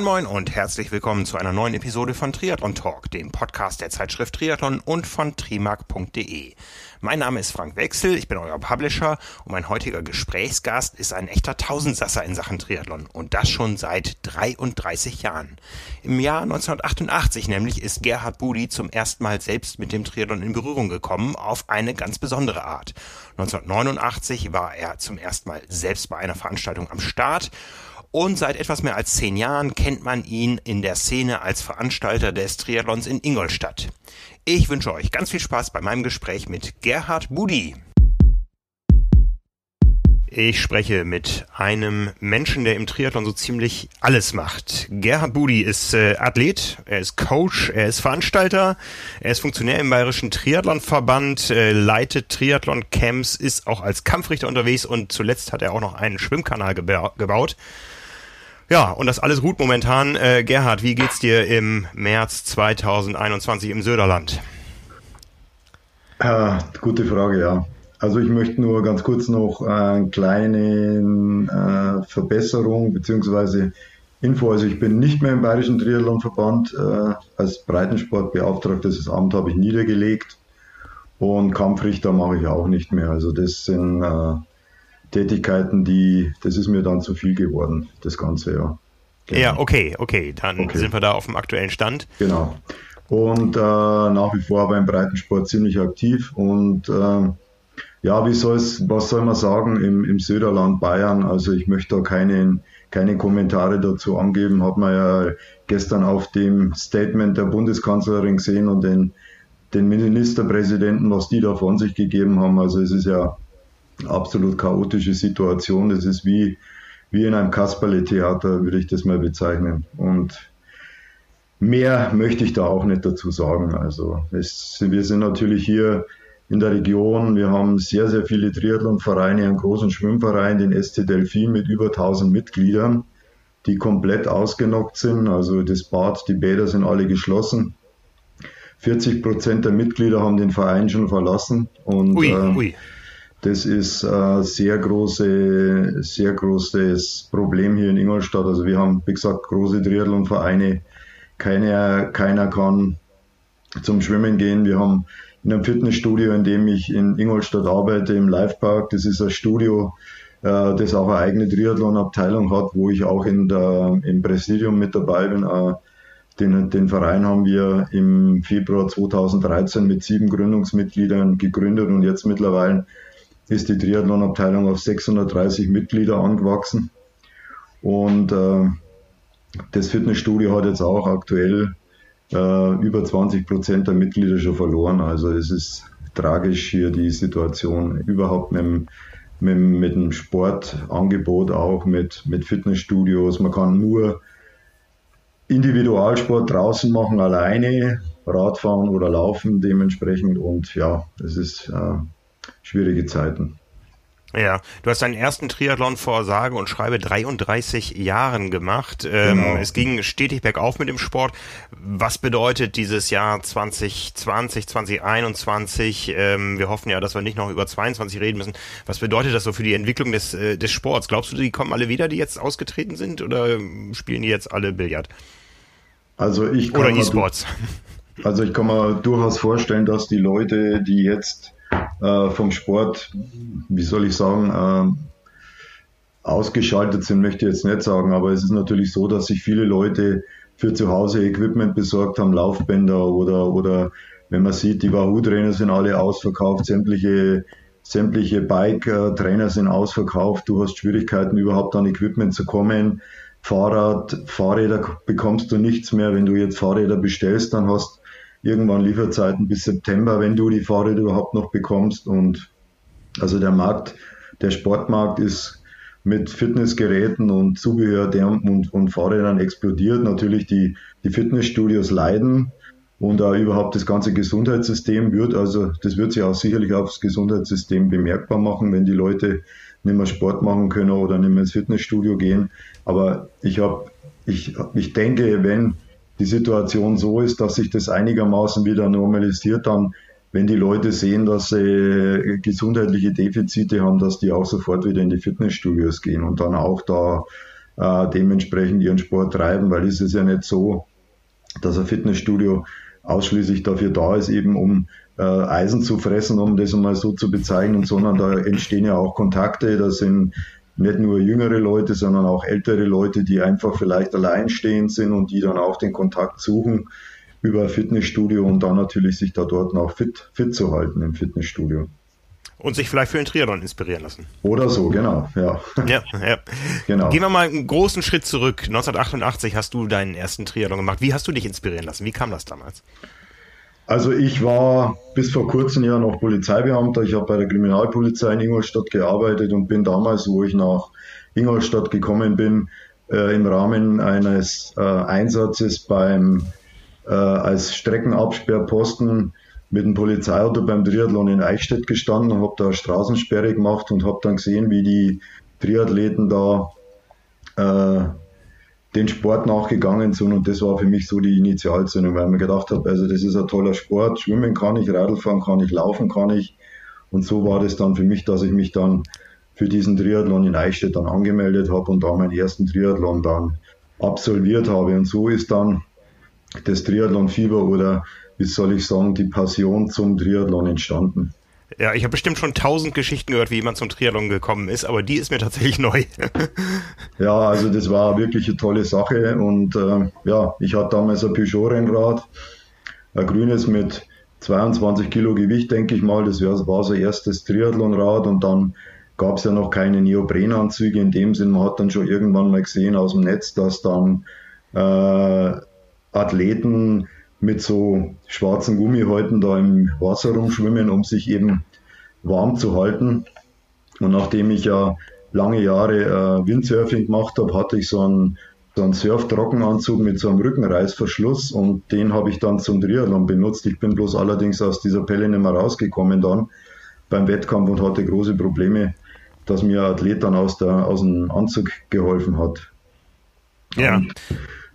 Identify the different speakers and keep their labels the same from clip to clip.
Speaker 1: Moin Moin und herzlich willkommen zu einer neuen Episode von Triathlon Talk, dem Podcast der Zeitschrift Triathlon und von trimark.de. Mein Name ist Frank Wechsel, ich bin euer Publisher und mein heutiger Gesprächsgast ist ein echter Tausendsasser in Sachen Triathlon und das schon seit 33 Jahren. Im Jahr 1988 nämlich ist Gerhard Budi zum ersten Mal selbst mit dem Triathlon in Berührung gekommen, auf eine ganz besondere Art. 1989 war er zum ersten Mal selbst bei einer Veranstaltung am Start und seit etwas mehr als zehn Jahren kennt man ihn in der Szene als Veranstalter des Triathlons in Ingolstadt. Ich wünsche euch ganz viel Spaß bei meinem Gespräch mit Gerhard Budi. Ich spreche mit einem Menschen, der im Triathlon so ziemlich alles macht. Gerhard Budi ist äh, Athlet, er ist Coach, er ist Veranstalter, er ist Funktionär im Bayerischen Triathlonverband, äh, leitet Triathlon-Camps, ist auch als Kampfrichter unterwegs und zuletzt hat er auch noch einen Schwimmkanal geba gebaut. Ja, und das alles ruht momentan. Äh, Gerhard, wie geht's dir im März 2021 im Söderland?
Speaker 2: Ja, gute Frage, ja. Also ich möchte nur ganz kurz noch eine kleine äh, Verbesserung bzw. Info. Also ich bin nicht mehr im Bayerischen Triathlonverband äh, als Breitensportbeauftragter. Das Amt habe ich niedergelegt und Kampfrichter mache ich auch nicht mehr. Also das sind äh, Tätigkeiten, die, das ist mir dann zu viel geworden, das ganze Jahr.
Speaker 1: Genau. Ja, okay, okay, dann okay. sind wir da auf dem aktuellen Stand.
Speaker 2: Genau. Und äh, nach wie vor beim Breitensport ziemlich aktiv und äh, ja, wie soll's, was soll man sagen im, im Söderland Bayern? Also ich möchte da keine, keine Kommentare dazu angeben. Hat man ja gestern auf dem Statement der Bundeskanzlerin gesehen und den, den Ministerpräsidenten, was die da von sich gegeben haben. Also es ist ja absolut chaotische Situation. Das ist wie, wie in einem Kasperle-Theater, würde ich das mal bezeichnen. Und mehr möchte ich da auch nicht dazu sagen. Also es, wir sind natürlich hier in der Region. Wir haben sehr, sehr viele Triathlonvereine, einen großen Schwimmverein, den SC Delfin mit über 1000 Mitgliedern, die komplett ausgenockt sind. Also das Bad, die Bäder sind alle geschlossen. 40 Prozent der Mitglieder haben den Verein schon verlassen. Und, ui, äh, ui. Das ist ein sehr große, sehr großes Problem hier in Ingolstadt. Also wir haben, wie gesagt, große Triathlonvereine. Keiner, keiner kann zum Schwimmen gehen. Wir haben in einem Fitnessstudio, in dem ich in Ingolstadt arbeite, im Livepark. Das ist ein Studio, äh, das auch eine eigene Triathlon-Abteilung hat, wo ich auch in der, im Präsidium mit dabei bin. Äh, den, den Verein haben wir im Februar 2013 mit sieben Gründungsmitgliedern gegründet und jetzt mittlerweile ist die Triathlon-Abteilung auf 630 Mitglieder angewachsen. Und äh, das Fitnessstudio hat jetzt auch aktuell äh, über 20 Prozent der Mitglieder schon verloren. Also es ist tragisch hier die Situation überhaupt mit dem, mit, mit dem Sportangebot, auch mit, mit Fitnessstudios. Man kann nur Individualsport draußen machen, alleine, Radfahren oder Laufen dementsprechend. Und ja, es ist äh, schwierige Zeiten.
Speaker 1: Ja, du hast deinen ersten Triathlon vor sage und schreibe 33 Jahren gemacht. Ähm, genau. Es ging stetig bergauf mit dem Sport. Was bedeutet dieses Jahr 2020, 2021? Ähm, wir hoffen ja, dass wir nicht noch über 22 reden müssen. Was bedeutet das so für die Entwicklung des, äh, des Sports? Glaubst du, die kommen alle wieder, die jetzt ausgetreten sind, oder spielen die jetzt alle Billard?
Speaker 2: Also ich
Speaker 1: oder E-Sports?
Speaker 2: Also ich kann mir durchaus vorstellen, dass die Leute, die jetzt äh, vom Sport, wie soll ich sagen, äh, ausgeschaltet sind, möchte ich jetzt nicht sagen, aber es ist natürlich so, dass sich viele Leute für zu Hause Equipment besorgt haben, Laufbänder oder, oder wenn man sieht, die Wahoo-Trainer sind alle ausverkauft, sämtliche, sämtliche Bike-Trainer sind ausverkauft, du hast Schwierigkeiten überhaupt an Equipment zu kommen. Fahrrad, Fahrräder bekommst du nichts mehr. Wenn du jetzt Fahrräder bestellst, dann hast irgendwann Lieferzeiten bis September, wenn du die Fahrräder überhaupt noch bekommst. Und also der Markt, der Sportmarkt ist mit Fitnessgeräten und Zubehör und, und Fahrrädern explodiert. Natürlich die, die Fitnessstudios leiden und auch überhaupt das ganze Gesundheitssystem wird, also das wird sich auch sicherlich aufs Gesundheitssystem bemerkbar machen, wenn die Leute nicht mehr Sport machen können oder nicht mehr ins Fitnessstudio gehen. Aber ich habe, ich, ich denke, wenn die Situation so ist, dass sich das einigermaßen wieder normalisiert, dann, wenn die Leute sehen, dass sie gesundheitliche Defizite haben, dass die auch sofort wieder in die Fitnessstudios gehen und dann auch da äh, dementsprechend ihren Sport treiben, weil es ist ja nicht so, dass ein Fitnessstudio ausschließlich dafür da ist, eben um äh, Eisen zu fressen, um das mal so zu bezeichnen, sondern da entstehen ja auch Kontakte, da sind nicht nur jüngere Leute, sondern auch ältere Leute, die einfach vielleicht alleinstehend sind und die dann auch den Kontakt suchen über Fitnessstudio und dann natürlich sich da dort auch fit, fit zu halten im Fitnessstudio.
Speaker 1: Und sich vielleicht für den Triathlon inspirieren lassen.
Speaker 2: Oder so, genau, ja.
Speaker 1: Ja, ja. Genau. Gehen wir mal einen großen Schritt zurück. 1988 hast du deinen ersten Triathlon gemacht. Wie hast du dich inspirieren lassen? Wie kam das damals?
Speaker 2: Also ich war bis vor kurzem ja noch Polizeibeamter. Ich habe bei der Kriminalpolizei in Ingolstadt gearbeitet und bin damals, wo ich nach Ingolstadt gekommen bin, äh, im Rahmen eines äh, Einsatzes beim äh, als Streckenabsperrposten mit dem Polizeiauto beim Triathlon in Eichstätt gestanden und habe da Straßensperre gemacht und habe dann gesehen, wie die Triathleten da äh, den Sport nachgegangen sind und das war für mich so die Initialzündung, weil ich mir gedacht habe, also das ist ein toller Sport, schwimmen kann ich, Radlfahren kann ich, laufen kann ich und so war das dann für mich, dass ich mich dann für diesen Triathlon in Eichstätt dann angemeldet habe und da meinen ersten Triathlon dann absolviert habe und so ist dann das Triathlon-Fieber oder wie soll ich sagen, die Passion zum Triathlon entstanden.
Speaker 1: Ja, ich habe bestimmt schon tausend Geschichten gehört, wie jemand zum Triathlon gekommen ist, aber die ist mir tatsächlich neu.
Speaker 2: ja, also das war wirklich eine tolle Sache und äh, ja, ich hatte damals ein Peugeot-Rennrad, ein grünes mit 22 Kilo Gewicht, denke ich mal. Das war so erstes Triathlonrad und dann gab es ja noch keine Neoprenanzüge in dem Sinn. Man hat dann schon irgendwann mal gesehen aus dem Netz, dass dann äh, Athleten mit so schwarzen Gummihäuten da im Wasser rumschwimmen, um sich eben warm zu halten. Und nachdem ich ja lange Jahre äh, Windsurfing gemacht habe, hatte ich so einen, so einen Surf-Trockenanzug mit so einem Rückenreißverschluss und den habe ich dann zum Triathlon benutzt. Ich bin bloß allerdings aus dieser Pelle nicht mehr rausgekommen dann beim Wettkampf und hatte große Probleme, dass mir ein Athlet dann aus, der, aus dem Anzug geholfen hat. Ja. Und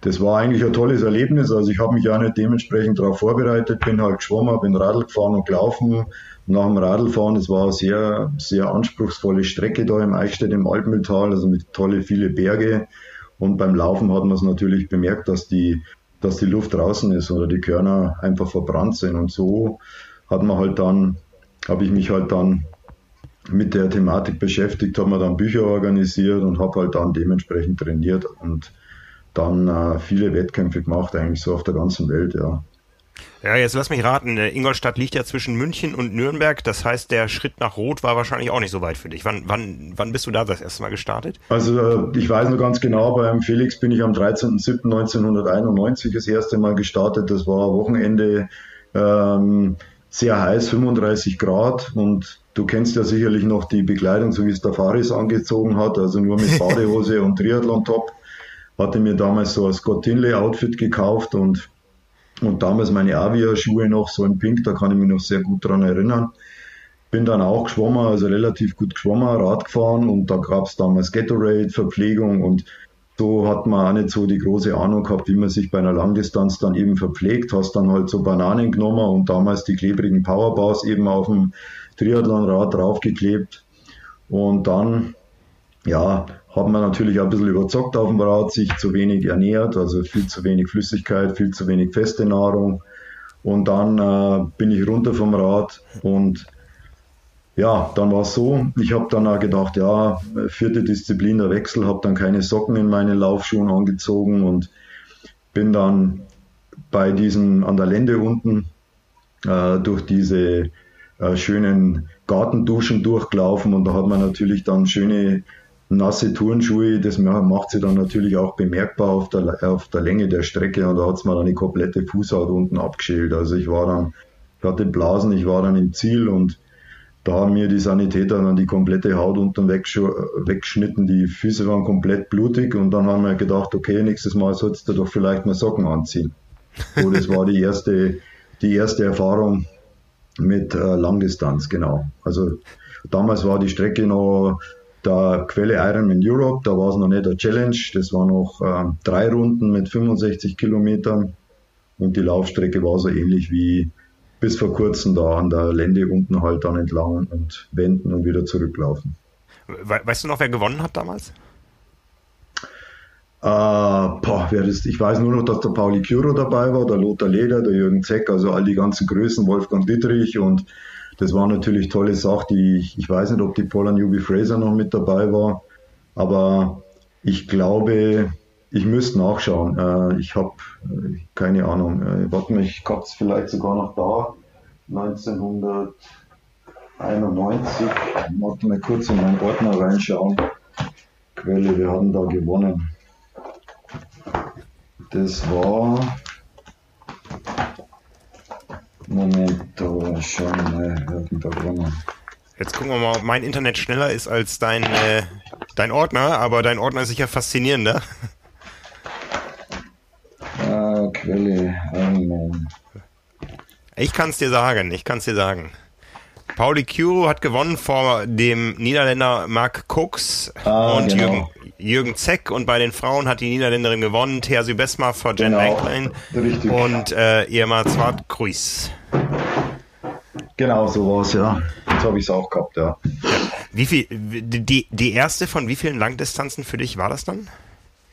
Speaker 2: das war eigentlich ein tolles Erlebnis. Also ich habe mich auch nicht dementsprechend darauf vorbereitet, bin halt geschwommen, bin Radl gefahren und gelaufen. Nach dem Radlfahren, das war eine sehr, sehr anspruchsvolle Strecke da im Eichstätt im Alpental, also mit tolle viele Berge. Und beim Laufen hat man es natürlich bemerkt, dass die, dass die Luft draußen ist oder die Körner einfach verbrannt sind. Und so hat man halt dann, habe ich mich halt dann mit der Thematik beschäftigt, habe mir dann Bücher organisiert und habe halt dann dementsprechend trainiert und dann äh, viele Wettkämpfe gemacht, eigentlich so auf der ganzen Welt, ja.
Speaker 1: Ja, jetzt lass mich raten. Äh, Ingolstadt liegt ja zwischen München und Nürnberg. Das heißt, der Schritt nach Rot war wahrscheinlich auch nicht so weit für dich. Wann, wann, wann bist du da das erste Mal gestartet?
Speaker 2: Also äh, ich weiß nur ganz genau, beim Felix bin ich am 13.07.1991 das erste Mal gestartet. Das war Wochenende ähm, sehr heiß, 35 Grad. Und du kennst ja sicherlich noch die Bekleidung, so wie es der Faris angezogen hat. Also nur mit Badehose und Triathlon-Top hatte mir damals so ein Scott Tinley Outfit gekauft und, und damals meine Avia-Schuhe noch, so in Pink, da kann ich mich noch sehr gut dran erinnern. Bin dann auch geschwommen, also relativ gut geschwommen, Rad gefahren und da gab es damals Gatorade, Verpflegung und so hat man auch nicht so die große Ahnung gehabt, wie man sich bei einer Langdistanz dann eben verpflegt. Hast dann halt so Bananen genommen und damals die klebrigen Powerbars eben auf dem Triathlonrad draufgeklebt. Und dann, ja, hat man natürlich ein bisschen überzockt auf dem Rad, sich zu wenig ernährt, also viel zu wenig Flüssigkeit, viel zu wenig feste Nahrung. Und dann äh, bin ich runter vom Rad und ja, dann war es so, ich habe dann auch gedacht, ja, vierte Disziplin, der Wechsel, habe dann keine Socken in meinen Laufschuhen angezogen und bin dann bei diesen an der Lände unten äh, durch diese äh, schönen Gartenduschen durchgelaufen und da hat man natürlich dann schöne nasse Turnschuhe, das macht sie dann natürlich auch bemerkbar auf der, auf der Länge der Strecke und da hat es mir dann die komplette Fußhaut unten abgeschält. Also ich war dann, ich hatte Blasen, ich war dann im Ziel und da haben mir die Sanitäter dann die komplette Haut unten weggeschnitten, die Füße waren komplett blutig und dann haben wir gedacht, okay, nächstes Mal sollst du doch vielleicht mal Socken anziehen. So, das war die erste, die erste Erfahrung mit äh, Langdistanz, genau. Also damals war die Strecke noch der Quelle Ironman Europe, da war es noch nicht eine Challenge, das waren noch äh, drei Runden mit 65 Kilometern und die Laufstrecke war so ähnlich wie bis vor kurzem da an der Lände unten halt dann entlang und wenden und wieder zurücklaufen.
Speaker 1: Weißt du noch, wer gewonnen hat damals?
Speaker 2: Äh, boah, wer das, ich weiß nur noch, dass der Pauli Kyro dabei war, der Lothar Leder, der Jürgen Zeck, also all die ganzen Größen, Wolfgang Dittrich und das war natürlich tolle Sache. Die, ich weiß nicht, ob die Paula Newby Fraser noch mit dabei war, aber ich glaube, ich müsste nachschauen. Äh, ich habe äh, keine Ahnung. Äh, warte mal, ich habe es vielleicht sogar noch da. 1991. Warte mal kurz in meinen Ordner reinschauen. Quelle, wir haben da gewonnen. Das war. Moment, da schauen wir mal.
Speaker 1: Jetzt gucken wir mal, ob mein Internet schneller ist als dein, äh, dein Ordner, aber dein Ordner ist sicher faszinierender.
Speaker 2: Ah, Quelle, Amen.
Speaker 1: Ich kann es dir sagen, ich kann es dir sagen. Pauli Curo hat gewonnen vor dem Niederländer Mark Cooks ah, und genau. Jürgen, Jürgen Zeck und bei den Frauen hat die Niederländerin gewonnen, Thea Sübesma vor Jen genau. Richtig. und äh, Irma Zwart-Kruis.
Speaker 2: Genau, so war es, ja. Jetzt habe ich es auch gehabt, ja.
Speaker 1: Wie viel, die, die erste von wie vielen Langdistanzen für dich war das dann?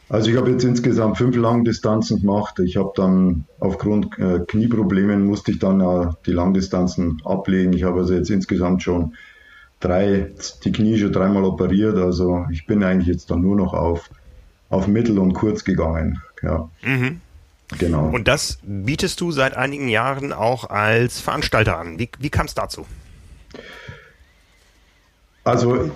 Speaker 2: Also ich habe jetzt insgesamt fünf Langdistanzen gemacht. Ich habe dann aufgrund äh, Knieproblemen musste ich dann äh, die Langdistanzen ablegen. Ich habe also jetzt insgesamt schon drei, die Knie schon dreimal operiert. Also ich bin eigentlich jetzt dann nur noch auf, auf Mittel und Kurz gegangen. Ja. Mhm.
Speaker 1: Genau. Und das bietest du seit einigen Jahren auch als Veranstalter an. Wie, wie kam es dazu?
Speaker 2: Also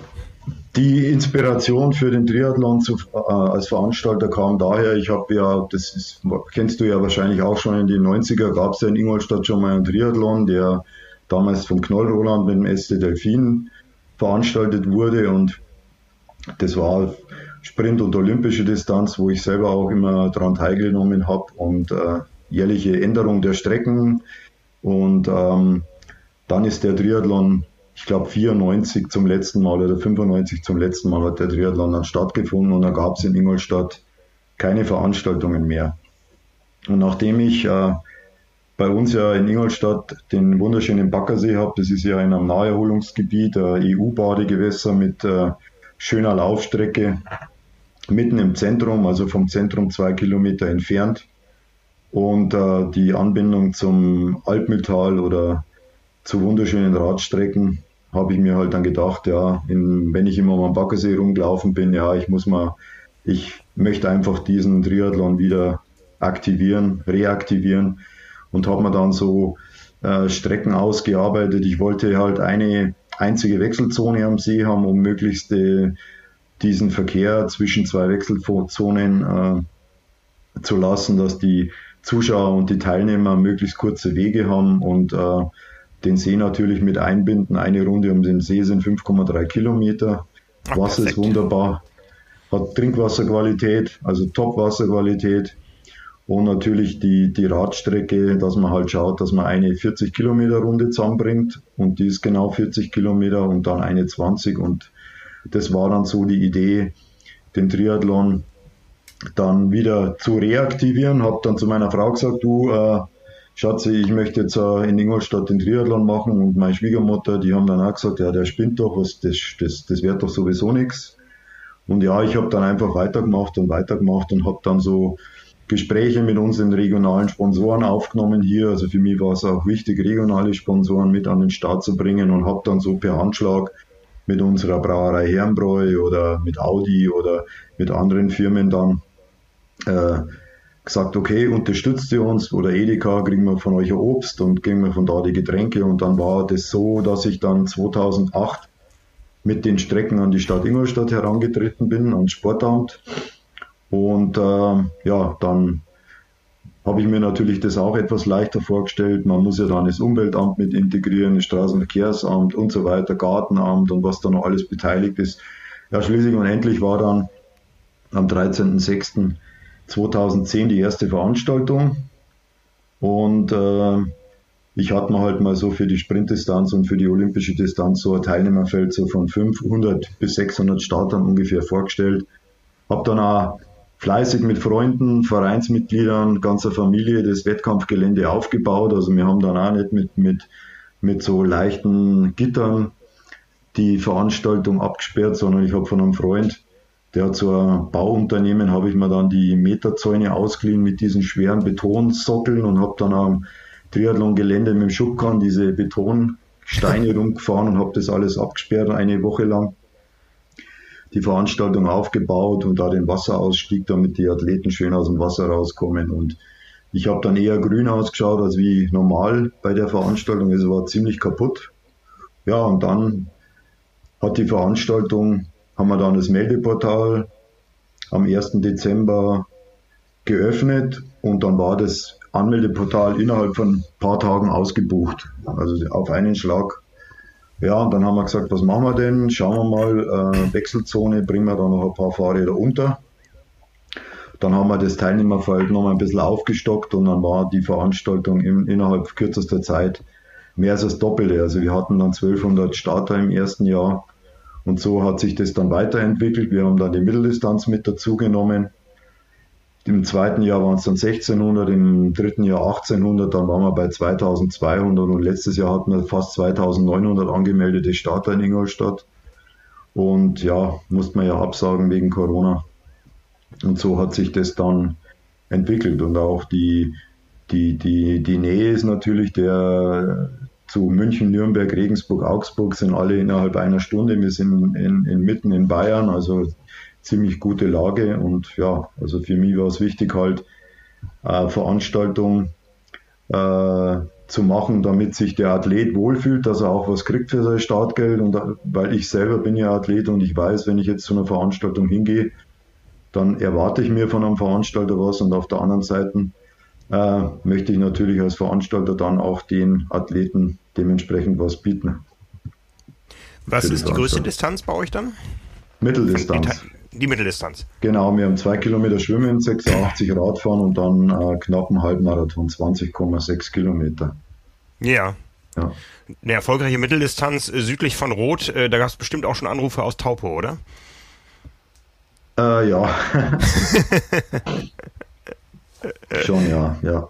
Speaker 2: die Inspiration für den Triathlon zu, äh, als Veranstalter kam daher, ich habe ja, das ist, kennst du ja wahrscheinlich auch schon in den 90er, gab es ja in Ingolstadt schon mal einen Triathlon, der damals vom Knoll Roland mit dem SC Delfin veranstaltet wurde und das war Sprint und olympische Distanz, wo ich selber auch immer daran teilgenommen habe und äh, jährliche Änderung der Strecken und ähm, dann ist der Triathlon ich glaube 94 zum letzten Mal oder 95 zum letzten Mal hat der Triathlon dann stattgefunden und dann gab es in Ingolstadt keine Veranstaltungen mehr. Und nachdem ich äh, bei uns ja in Ingolstadt den wunderschönen Baggersee habe, das ist ja in einem Naherholungsgebiet, äh, EU-Badegewässer mit äh, schöner Laufstrecke, mitten im Zentrum, also vom Zentrum zwei Kilometer entfernt. Und äh, die Anbindung zum Alpmühltal oder zu wunderschönen Radstrecken habe ich mir halt dann gedacht, ja, in, wenn ich immer am Baggersee rumgelaufen bin, ja, ich muss mal, ich möchte einfach diesen Triathlon wieder aktivieren, reaktivieren und habe mir dann so äh, Strecken ausgearbeitet. Ich wollte halt eine einzige Wechselzone am See haben, um möglichst äh, diesen Verkehr zwischen zwei Wechselzonen äh, zu lassen, dass die Zuschauer und die Teilnehmer möglichst kurze Wege haben und äh, den See natürlich mit einbinden. Eine Runde um den See sind 5,3 Kilometer. Ach, Wasser ist wunderbar, hat Trinkwasserqualität, also Top-Wasserqualität. Und natürlich die, die Radstrecke, dass man halt schaut, dass man eine 40 Kilometer Runde zusammenbringt und die ist genau 40 Kilometer und dann eine 20 und das war dann so die Idee, den Triathlon dann wieder zu reaktivieren. Habe dann zu meiner Frau gesagt, du, äh, Schatzi, ich möchte jetzt äh, in Ingolstadt den Triathlon machen und meine Schwiegermutter, die haben dann auch gesagt, ja, der spinnt doch, was, das, das, das wird doch sowieso nichts. Und ja, ich habe dann einfach weitergemacht und weitergemacht und habe dann so Gespräche mit unseren regionalen Sponsoren aufgenommen hier. Also für mich war es auch wichtig, regionale Sponsoren mit an den Start zu bringen und habe dann so per Handschlag mit unserer Brauerei Herrenbräu oder mit Audi oder mit anderen Firmen dann äh, gesagt, okay, unterstützt ihr uns oder Edeka, kriegen wir von euch Obst und kriegen wir von da die Getränke. Und dann war das so, dass ich dann 2008 mit den Strecken an die Stadt Ingolstadt herangetreten bin, ans Sportamt. Und äh, ja, dann habe ich mir natürlich das auch etwas leichter vorgestellt. Man muss ja dann das Umweltamt mit integrieren, das Straßenverkehrsamt und so weiter, Gartenamt und was da noch alles beteiligt ist. Ja, schließlich und endlich war dann am 13.06. 2010 die erste Veranstaltung und äh, ich hatte mir halt mal so für die Sprintdistanz und für die olympische Distanz so ein Teilnehmerfeld so von 500 bis 600 Startern ungefähr vorgestellt. Habe dann auch fleißig mit Freunden, Vereinsmitgliedern, ganzer Familie das Wettkampfgelände aufgebaut. Also wir haben dann auch nicht mit, mit, mit so leichten Gittern die Veranstaltung abgesperrt, sondern ich habe von einem Freund Der hat so ein Bauunternehmen, habe ich mir dann die Meterzäune ausgeliehen mit diesen schweren Betonsockeln und habe dann am Triathlon-Gelände mit dem Schubkarren diese Betonsteine rumgefahren und habe das alles abgesperrt eine Woche lang. Die Veranstaltung aufgebaut und da den Wasserausstieg, damit die Athleten schön aus dem Wasser rauskommen. Und ich habe dann eher grün ausgeschaut als wie normal bei der Veranstaltung. Es war ziemlich kaputt. Ja, und dann hat die Veranstaltung, haben wir dann das Meldeportal am 1. Dezember geöffnet und dann war das Anmeldeportal innerhalb von ein paar Tagen ausgebucht. Also auf einen Schlag. Ja, und dann haben wir gesagt, was machen wir denn? Schauen wir mal, äh, Wechselzone, bringen wir da noch ein paar Fahrräder unter. Dann haben wir das Teilnehmerfeld noch mal ein bisschen aufgestockt und dann war die Veranstaltung in, innerhalb kürzester Zeit mehr als das Doppelte. Also wir hatten dann 1200 Starter im ersten Jahr und so hat sich das dann weiterentwickelt. Wir haben dann die Mitteldistanz mit dazugenommen. Im zweiten Jahr waren es dann 1600, im dritten Jahr 1800, dann waren wir bei 2200 und letztes Jahr hatten wir fast 2900 angemeldete Starter in Ingolstadt. Und ja, musste man ja absagen wegen Corona. Und so hat sich das dann entwickelt und auch die, die, die, die Nähe ist natürlich der zu München, Nürnberg, Regensburg, Augsburg sind alle innerhalb einer Stunde. Wir sind in, in, mitten in Bayern, also ziemlich gute Lage und ja, also für mich war es wichtig halt äh, Veranstaltung äh, zu machen, damit sich der Athlet wohlfühlt, dass er auch was kriegt für sein Startgeld und weil ich selber bin ja Athlet und ich weiß, wenn ich jetzt zu einer Veranstaltung hingehe, dann erwarte ich mir von einem Veranstalter was und auf der anderen Seite äh, möchte ich natürlich als Veranstalter dann auch den Athleten dementsprechend was bieten.
Speaker 1: Was ist die größte Distanz bei euch dann?
Speaker 2: Mitteldistanz.
Speaker 1: Die, Mitteldistanz.
Speaker 2: Genau, wir haben zwei Kilometer Schwimmen, 86 Radfahren und dann äh, knapp einen Halbmarathon, 20,6 Kilometer.
Speaker 1: Ja. ja. Eine erfolgreiche Mitteldistanz äh, südlich von Rot, äh, da gab es bestimmt auch schon Anrufe aus Taupo, oder?
Speaker 2: Äh, ja. Schon, ja, ja.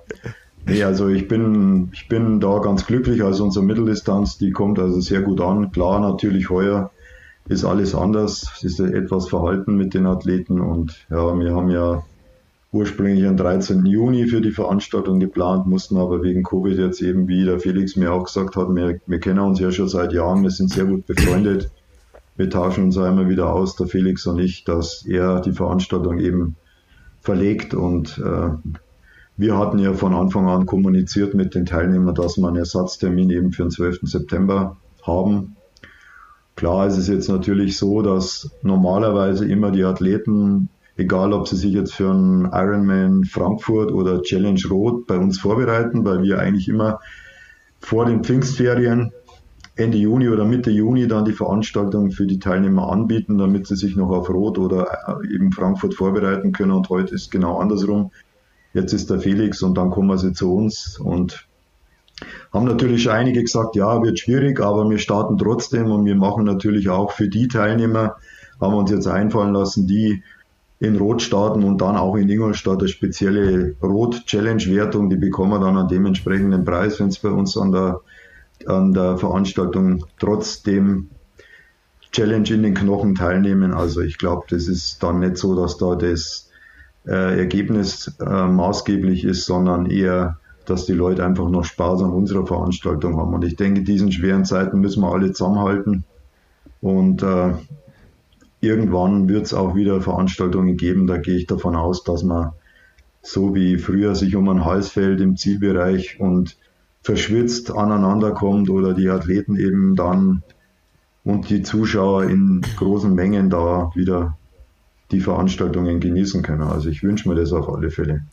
Speaker 2: Nee, also ich bin, ich bin da ganz glücklich. Also unsere Mitteldistanz, die kommt also sehr gut an. Klar, natürlich heuer ist alles anders. Es ist etwas verhalten mit den Athleten und ja, wir haben ja ursprünglich am 13. Juni für die Veranstaltung geplant, mussten aber wegen Covid jetzt eben, wie der Felix mir auch gesagt hat, wir, wir kennen uns ja schon seit Jahren, wir sind sehr gut befreundet wir tauschen uns immer wieder aus, der Felix und ich, dass er die Veranstaltung eben verlegt und äh, wir hatten ja von Anfang an kommuniziert mit den Teilnehmern, dass wir einen Ersatztermin eben für den 12. September haben. Klar ist es jetzt natürlich so, dass normalerweise immer die Athleten, egal ob sie sich jetzt für einen Ironman Frankfurt oder Challenge Rot bei uns vorbereiten, weil wir eigentlich immer vor den Pfingstferien Ende Juni oder Mitte Juni dann die Veranstaltung für die Teilnehmer anbieten, damit sie sich noch auf Rot oder äh, eben Frankfurt vorbereiten können. Und heute ist genau andersrum. Jetzt ist der Felix und dann kommen sie zu uns und haben natürlich einige gesagt, ja, wird schwierig, aber wir starten trotzdem und wir machen natürlich auch für die Teilnehmer, haben wir uns jetzt einfallen lassen, die in Rot starten und dann auch in Ingolstadt eine spezielle Rot-Challenge-Wertung, die bekommen wir dann an dementsprechenden Preis, wenn es bei uns an der an der Veranstaltung trotzdem Challenge in den Knochen teilnehmen. Also ich glaube, das ist dann nicht so, dass da das äh, Ergebnis äh, maßgeblich ist, sondern eher, dass die Leute einfach noch Spaß an unserer Veranstaltung haben. Und ich denke, in diesen schweren Zeiten müssen wir alle zusammenhalten. Und äh, irgendwann wird es auch wieder Veranstaltungen geben. Da gehe ich davon aus, dass man so wie früher sich um ein Hals fällt im Zielbereich und verschwitzt aneinander kommt oder die Athleten eben dann und die Zuschauer in großen Mengen da wieder die Veranstaltungen genießen können. Also ich wünsche mir das auf alle Fälle.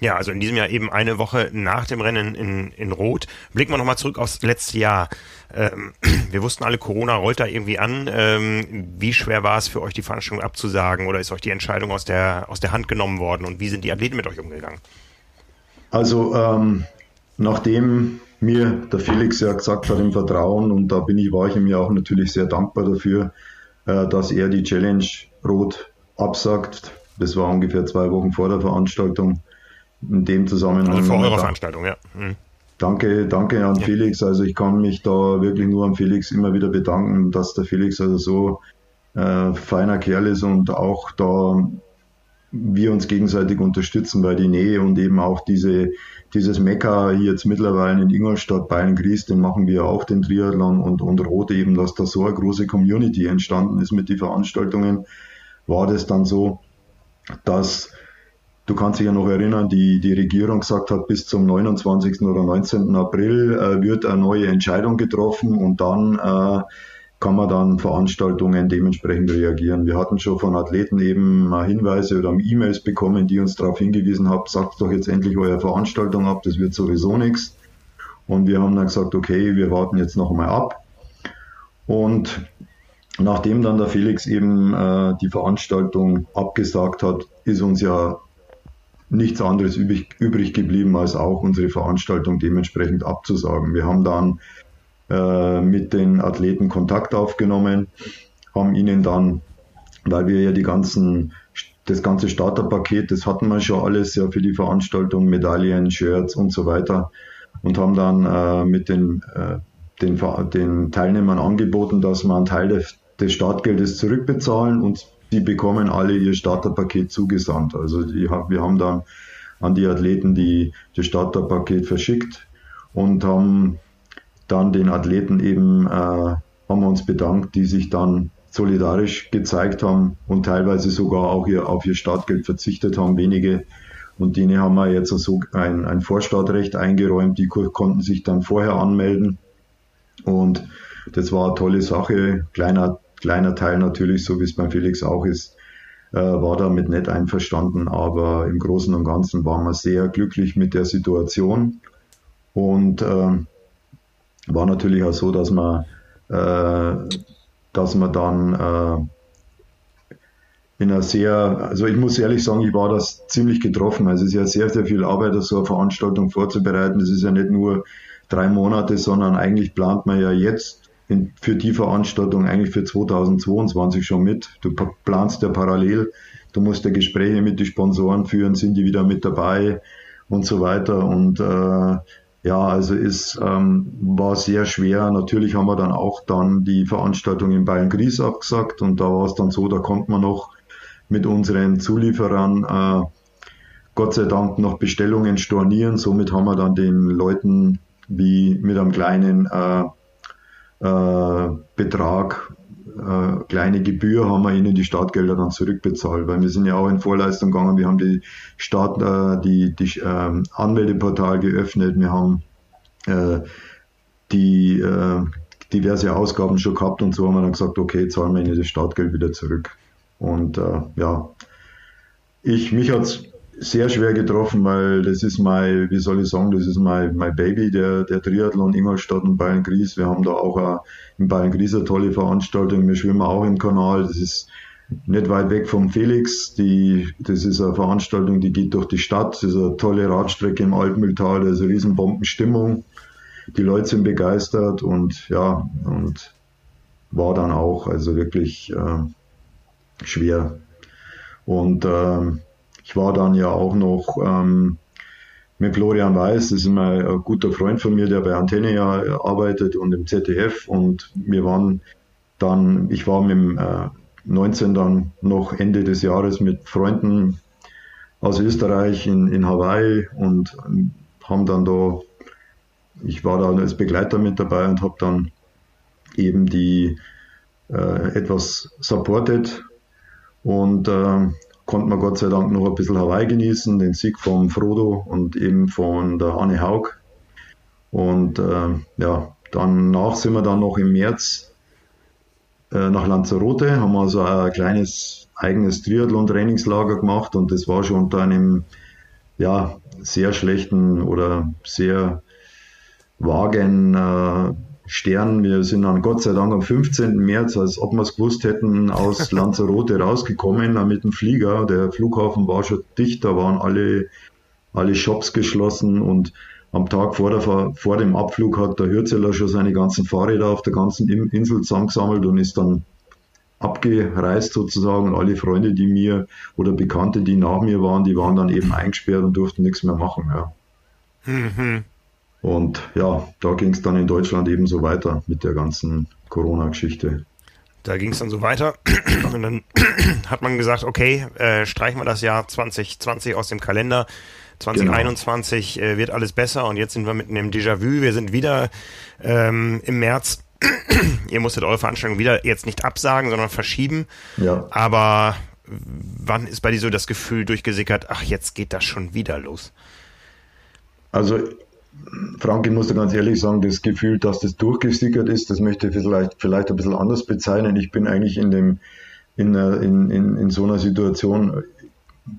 Speaker 1: Ja, also in diesem Jahr eben eine Woche nach dem Rennen in, in Rot. Blicken wir nochmal zurück aufs letzte Jahr. Ähm, wir wussten alle, Corona rollt da irgendwie an. Ähm, wie schwer war es für euch, die Veranstaltung abzusagen oder ist euch die Entscheidung aus der, aus der Hand genommen worden und wie sind die Athleten mit euch umgegangen?
Speaker 2: Also ähm, nachdem mir der Felix ja gesagt hat im Vertrauen und da bin ich, war ich ihm ja auch natürlich sehr dankbar dafür, äh, dass er die Challenge Rot absagt. Das war ungefähr zwei Wochen vor der Veranstaltung. In dem Zusammenhang.
Speaker 1: Also vor eurer Veranstaltung, ja. Mhm.
Speaker 2: Danke, danke an ja. Felix. Also ich kann mich da wirklich nur an Felix immer wieder bedanken, dass der Felix also so äh, feiner Kerl ist und auch da wir uns gegenseitig unterstützen, weil die Nähe und eben auch diese, dieses Mekka jetzt mittlerweile in Ingolstadt, Bayern-Gries, den machen wir auch, den Triathlon und, und Rot eben, dass da so eine große Community entstanden ist mit den Veranstaltungen, war das dann so, dass Du kannst dich ja noch erinnern, die, die Regierung gesagt hat, bis zum 29. oder 19. April äh, wird eine neue Entscheidung getroffen und dann äh, kann man dann Veranstaltungen dementsprechend reagieren. Wir hatten schon von Athleten eben Hinweise oder E-Mails bekommen, die uns darauf hingewiesen haben, sagt doch jetzt endlich eure Veranstaltung ab, das wird sowieso nichts. Und wir haben dann gesagt, okay, wir warten jetzt noch einmal ab. Und nachdem dann der Felix eben äh, die Veranstaltung abgesagt hat, ist uns ja nichts anderes übrig, übrig geblieben, als auch unsere Veranstaltung dementsprechend abzusagen. Wir haben dann äh, mit den Athleten Kontakt aufgenommen, haben ihnen dann, weil wir ja die ganzen, das ganze Starterpaket, das hatten wir schon alles ja für die Veranstaltung, Medaillen, Shirts und so weiter und haben dann äh, mit den, äh, den, den Teilnehmern angeboten, dass wir einen Teil des, des Startgeldes zurückbezahlen und die bekommen alle ihr Starterpaket zugesandt. Also die, wir haben dann an die Athleten die, das Starterpaket verschickt und haben dann den Athleten eben äh, haben wir uns bedankt, die sich dann solidarisch gezeigt haben und teilweise sogar auch ihr, auf ihr Startgeld verzichtet haben, wenige. Und denen haben wir jetzt so ein, ein Vorstartrecht eingeräumt, die konnten sich dann vorher anmelden. Und das war eine tolle Sache. Kleiner kleiner Teil natürlich, so wie es beim Felix auch ist, äh, war damit nicht einverstanden, aber im Großen und Ganzen waren wir sehr glücklich mit der Situation und äh, war natürlich auch so, dass man, äh, dass man dann äh, in einer sehr, also ich muss ehrlich sagen, ich war das ziemlich getroffen. Also es ist ja sehr, sehr viel Arbeit, so eine Veranstaltung vorzubereiten. Es ist ja nicht nur drei Monate, sondern eigentlich plant man ja jetzt in, für die Veranstaltung eigentlich für 2022 schon mit. Du planst ja parallel, du musst ja Gespräche mit den Sponsoren führen, sind die wieder mit dabei und so weiter. Und äh, ja, also ist ähm, war sehr schwer. Natürlich haben wir dann auch dann die Veranstaltung in Bayern Gries abgesagt und da war es dann so, da konnte man noch mit unseren Zulieferern äh, Gott sei Dank noch Bestellungen stornieren. Somit haben wir dann den Leuten wie mit einem kleinen äh, äh, Betrag, äh, kleine Gebühr, haben wir ihnen die Startgelder dann zurückbezahlt, weil wir sind ja auch in Vorleistung gegangen, wir haben die Start, äh, die, die äh, Anmeldeportal geöffnet, wir haben äh, die äh, diverse Ausgaben schon gehabt und so haben wir dann gesagt, okay, zahlen wir ihnen das Startgeld wieder zurück. Und äh, ja, ich, mich hat's sehr schwer getroffen, weil das ist mein, wie soll ich sagen, das ist mein, mein Baby, der, der Triathlon Ingolstadt und Bayern-Gries. Wir haben da auch eine, in Bayern-Gries eine tolle Veranstaltung. Wir schwimmen auch im Kanal. Das ist nicht weit weg vom Felix. Die, das ist eine Veranstaltung, die geht durch die Stadt. Das ist eine tolle Radstrecke im Altmühltal. Da ist eine riesen Bombenstimmung. Die Leute sind begeistert und ja, und war dann auch, also wirklich äh, schwer. Und ähm, ich war dann ja auch noch ähm, mit Florian Weiß, das ist mein, ein guter Freund von mir, der bei Antenne ja arbeitet und im ZDF. Und wir waren dann, ich war mit dem äh, 19 dann noch Ende des Jahres mit Freunden aus Österreich in, in Hawaii und haben dann da, ich war da als Begleiter mit dabei und habe dann eben die äh, etwas supported und äh, konnte man Gott sei Dank noch ein bisschen Hawaii genießen, den Sieg von Frodo und eben von der Anne Haug. Und äh, ja, danach sind wir dann noch im März äh, nach Lanzarote, haben also ein kleines eigenes Triathlon-Trainingslager gemacht und das war schon unter einem ja, sehr schlechten oder sehr vagen äh, Stern. Wir sind dann Gott sei Dank am 15. März, als ob wir es gewusst hätten, aus Lanzarote rausgekommen mit dem Flieger. Der Flughafen war schon dicht, da waren alle, alle Shops geschlossen und am Tag vor, der, vor dem Abflug hat der Hürzeler schon seine ganzen Fahrräder auf der ganzen Insel zusammengesammelt und ist dann abgereist sozusagen. Und alle Freunde, die mir oder Bekannte, die nach mir waren, die waren dann eben eingesperrt und durften nichts mehr machen. Ja. Mhm. Und ja, da ging es dann in Deutschland ebenso weiter mit der ganzen Corona-Geschichte.
Speaker 1: Da ging es dann so weiter und dann hat man gesagt, okay, äh, streichen wir das Jahr 2020 aus dem Kalender. 2021 genau. äh, wird alles besser und jetzt sind wir mitten im Déjà-vu. Wir sind wieder ähm, im März. Ihr musstet eure Veranstaltung wieder jetzt nicht absagen, sondern verschieben. Ja. Aber wann ist bei dir so das Gefühl durchgesickert, ach, jetzt geht das schon wieder los?
Speaker 2: Also, Frank, ich muss dir ganz ehrlich sagen, das Gefühl, dass das durchgesickert ist, das möchte ich vielleicht, vielleicht ein bisschen anders bezeichnen. Ich bin eigentlich in dem, in, in, in, in so einer Situation,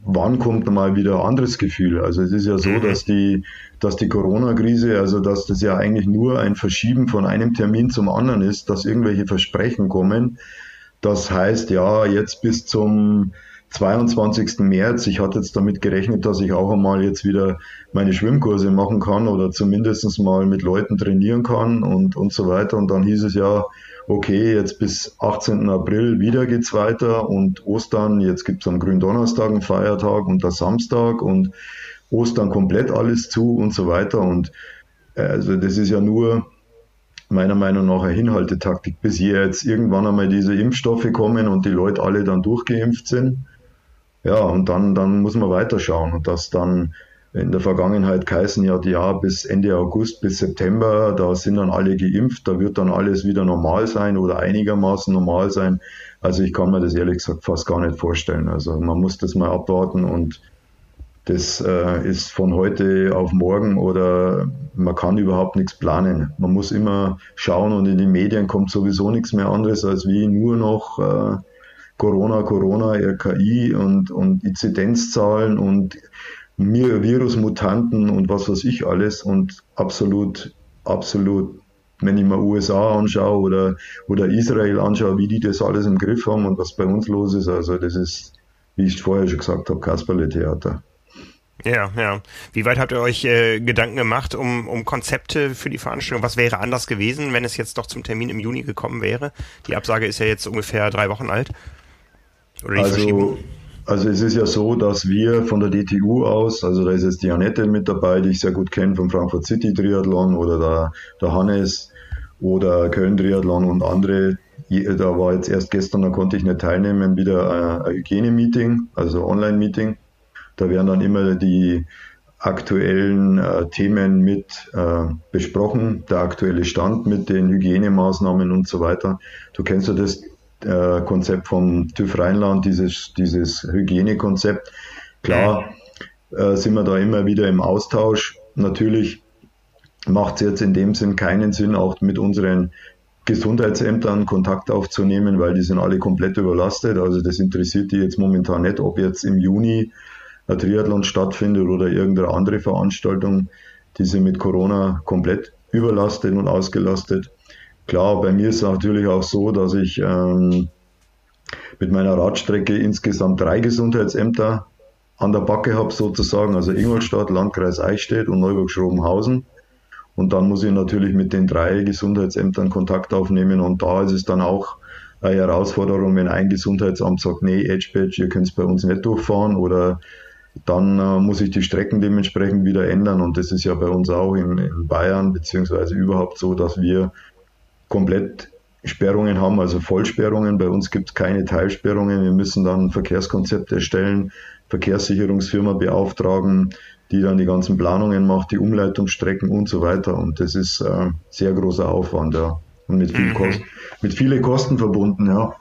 Speaker 2: wann kommt mal wieder ein anderes Gefühl? Also es ist ja so, mhm. dass die, dass die Corona-Krise, also dass das ja eigentlich nur ein Verschieben von einem Termin zum anderen ist, dass irgendwelche Versprechen kommen. Das heißt, ja, jetzt bis zum 22. März, ich hatte jetzt damit gerechnet, dass ich auch einmal jetzt wieder meine Schwimmkurse machen kann oder zumindest mal mit Leuten trainieren kann und, und so weiter. Und dann hieß es ja, okay, jetzt bis 18. April wieder geht's weiter und Ostern, jetzt gibt's am Gründonnerstag einen Feiertag und der Samstag und Ostern komplett alles zu und so weiter. Und äh, also das ist ja nur meiner Meinung nach eine Hinhaltetaktik, bis hier jetzt irgendwann einmal diese Impfstoffe kommen und die Leute alle dann durchgeimpft sind. Ja, und dann, dann muss man weiterschauen und dass dann in der Vergangenheit geheißen ja, ja, bis Ende August, bis September, da sind dann alle geimpft, da wird dann alles wieder normal sein oder einigermaßen normal sein. Also ich kann mir das ehrlich gesagt fast gar nicht vorstellen. Also man muss das mal abwarten und das äh, ist von heute auf morgen oder man kann überhaupt nichts planen. Man muss immer schauen und in den Medien kommt sowieso nichts mehr anderes als wie nur noch äh, Corona, Corona, RKI und, und Inzidenzzahlen und Virusmutanten und was weiß ich alles und absolut, absolut, wenn ich mir USA anschaue oder, oder Israel anschaue, wie die das alles im Griff haben und was bei uns los ist, also das ist, wie ich vorher schon gesagt habe, Kasperle-Theater.
Speaker 1: Ja, ja. Wie weit habt ihr euch äh, Gedanken gemacht um, um Konzepte für die Veranstaltung? Was wäre anders gewesen, wenn es jetzt doch zum Termin im Juni gekommen wäre? Die Absage ist ja jetzt ungefähr drei Wochen alt.
Speaker 2: Also? Also es ist ja so, dass wir von der DTU aus, also da ist jetzt die Annette mit dabei, die ich sehr gut kenne vom Frankfurt City Triathlon oder der, der Hannes oder Köln Triathlon und andere. Da war jetzt erst gestern, da konnte ich nicht teilnehmen, wieder ein Hygiene-Meeting, also Online-Meeting. Da werden dann immer die aktuellen äh, Themen mit äh, besprochen, der aktuelle Stand mit den Hygienemaßnahmen und so weiter. Du kennst ja das äh, Konzept vom TÜV Rheinland, dieses, dieses Hygienekonzept. Klar äh, sind wir da immer wieder im Austausch. Natürlich macht es jetzt in dem Sinn keinen Sinn, auch mit unseren Gesundheitsämtern Kontakt aufzunehmen, weil die sind alle komplett überlastet. Also das interessiert die jetzt momentan nicht, ob jetzt im Juni ein Triathlon stattfindet oder irgendeine andere Veranstaltung. Die sind mit Corona komplett überlastet und ausgelastet. Klar, bei mir ist es natürlich auch so, dass ich ähm, mit meiner Radstrecke insgesamt drei Gesundheitsämter an der Backe habe sozusagen, also Ingolstadt, Landkreis Eichstätt und Neuburg-Schrobenhausen. Und dann muss ich natürlich mit den drei Gesundheitsämtern Kontakt aufnehmen. Und da ist es dann auch eine Herausforderung, wenn ein Gesundheitsamt sagt, nee, Edge Badge, ihr könnt es bei uns nicht durchfahren oder dann äh, muss ich die Strecken dementsprechend wieder ändern. Und das ist ja bei uns auch in, in Bayern beziehungsweise überhaupt so, dass wir komplett Sperrungen haben, also Vollsperrungen. Bei uns gibt es keine Teilsperrungen. Wir müssen dann Verkehrskonzepte erstellen, Verkehrssicherungsfirma beauftragen, die dann die ganzen Planungen macht, die Umleitungsstrecken und so weiter. Und das ist äh, sehr großer Aufwand, ja. Und mit viel mhm. Kosten, mit viele Kosten verbunden, ja.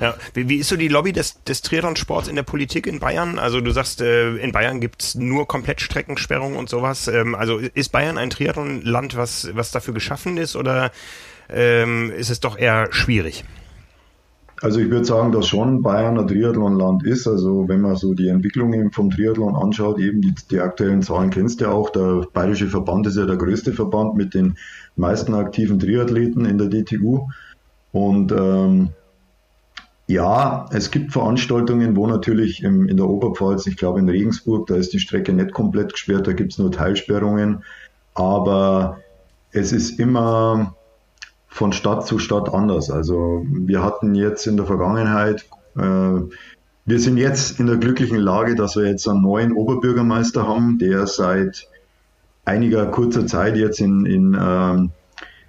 Speaker 1: Ja, wie, wie ist so die Lobby des, des Triathlon-Sports in der Politik in Bayern? Also du sagst, äh, in Bayern gibt's nur Komplettstreckensperrung und sowas. Ähm, also ist Bayern ein Triathlon-Land, was, was dafür geschaffen ist oder ähm, ist es doch eher schwierig?
Speaker 2: Also ich würde sagen, dass schon Bayern ein Triathlonland ist. Also wenn man so die Entwicklung vom Triathlon anschaut, eben die, die aktuellen Zahlen kennst du ja auch. Der Bayerische Verband ist ja der größte Verband mit den meisten aktiven Triathleten in der DTU. Und ähm, ja, es gibt Veranstaltungen, wo natürlich im, in der Oberpfalz, ich glaube in Regensburg, da ist die Strecke nicht komplett gesperrt, da gibt es nur Teilsperrungen. Aber es ist immer von Stadt zu Stadt anders. Also wir hatten jetzt in der Vergangenheit, äh, wir sind jetzt in der glücklichen Lage, dass wir jetzt einen neuen Oberbürgermeister haben, der seit einiger kurzer Zeit jetzt in, in, äh,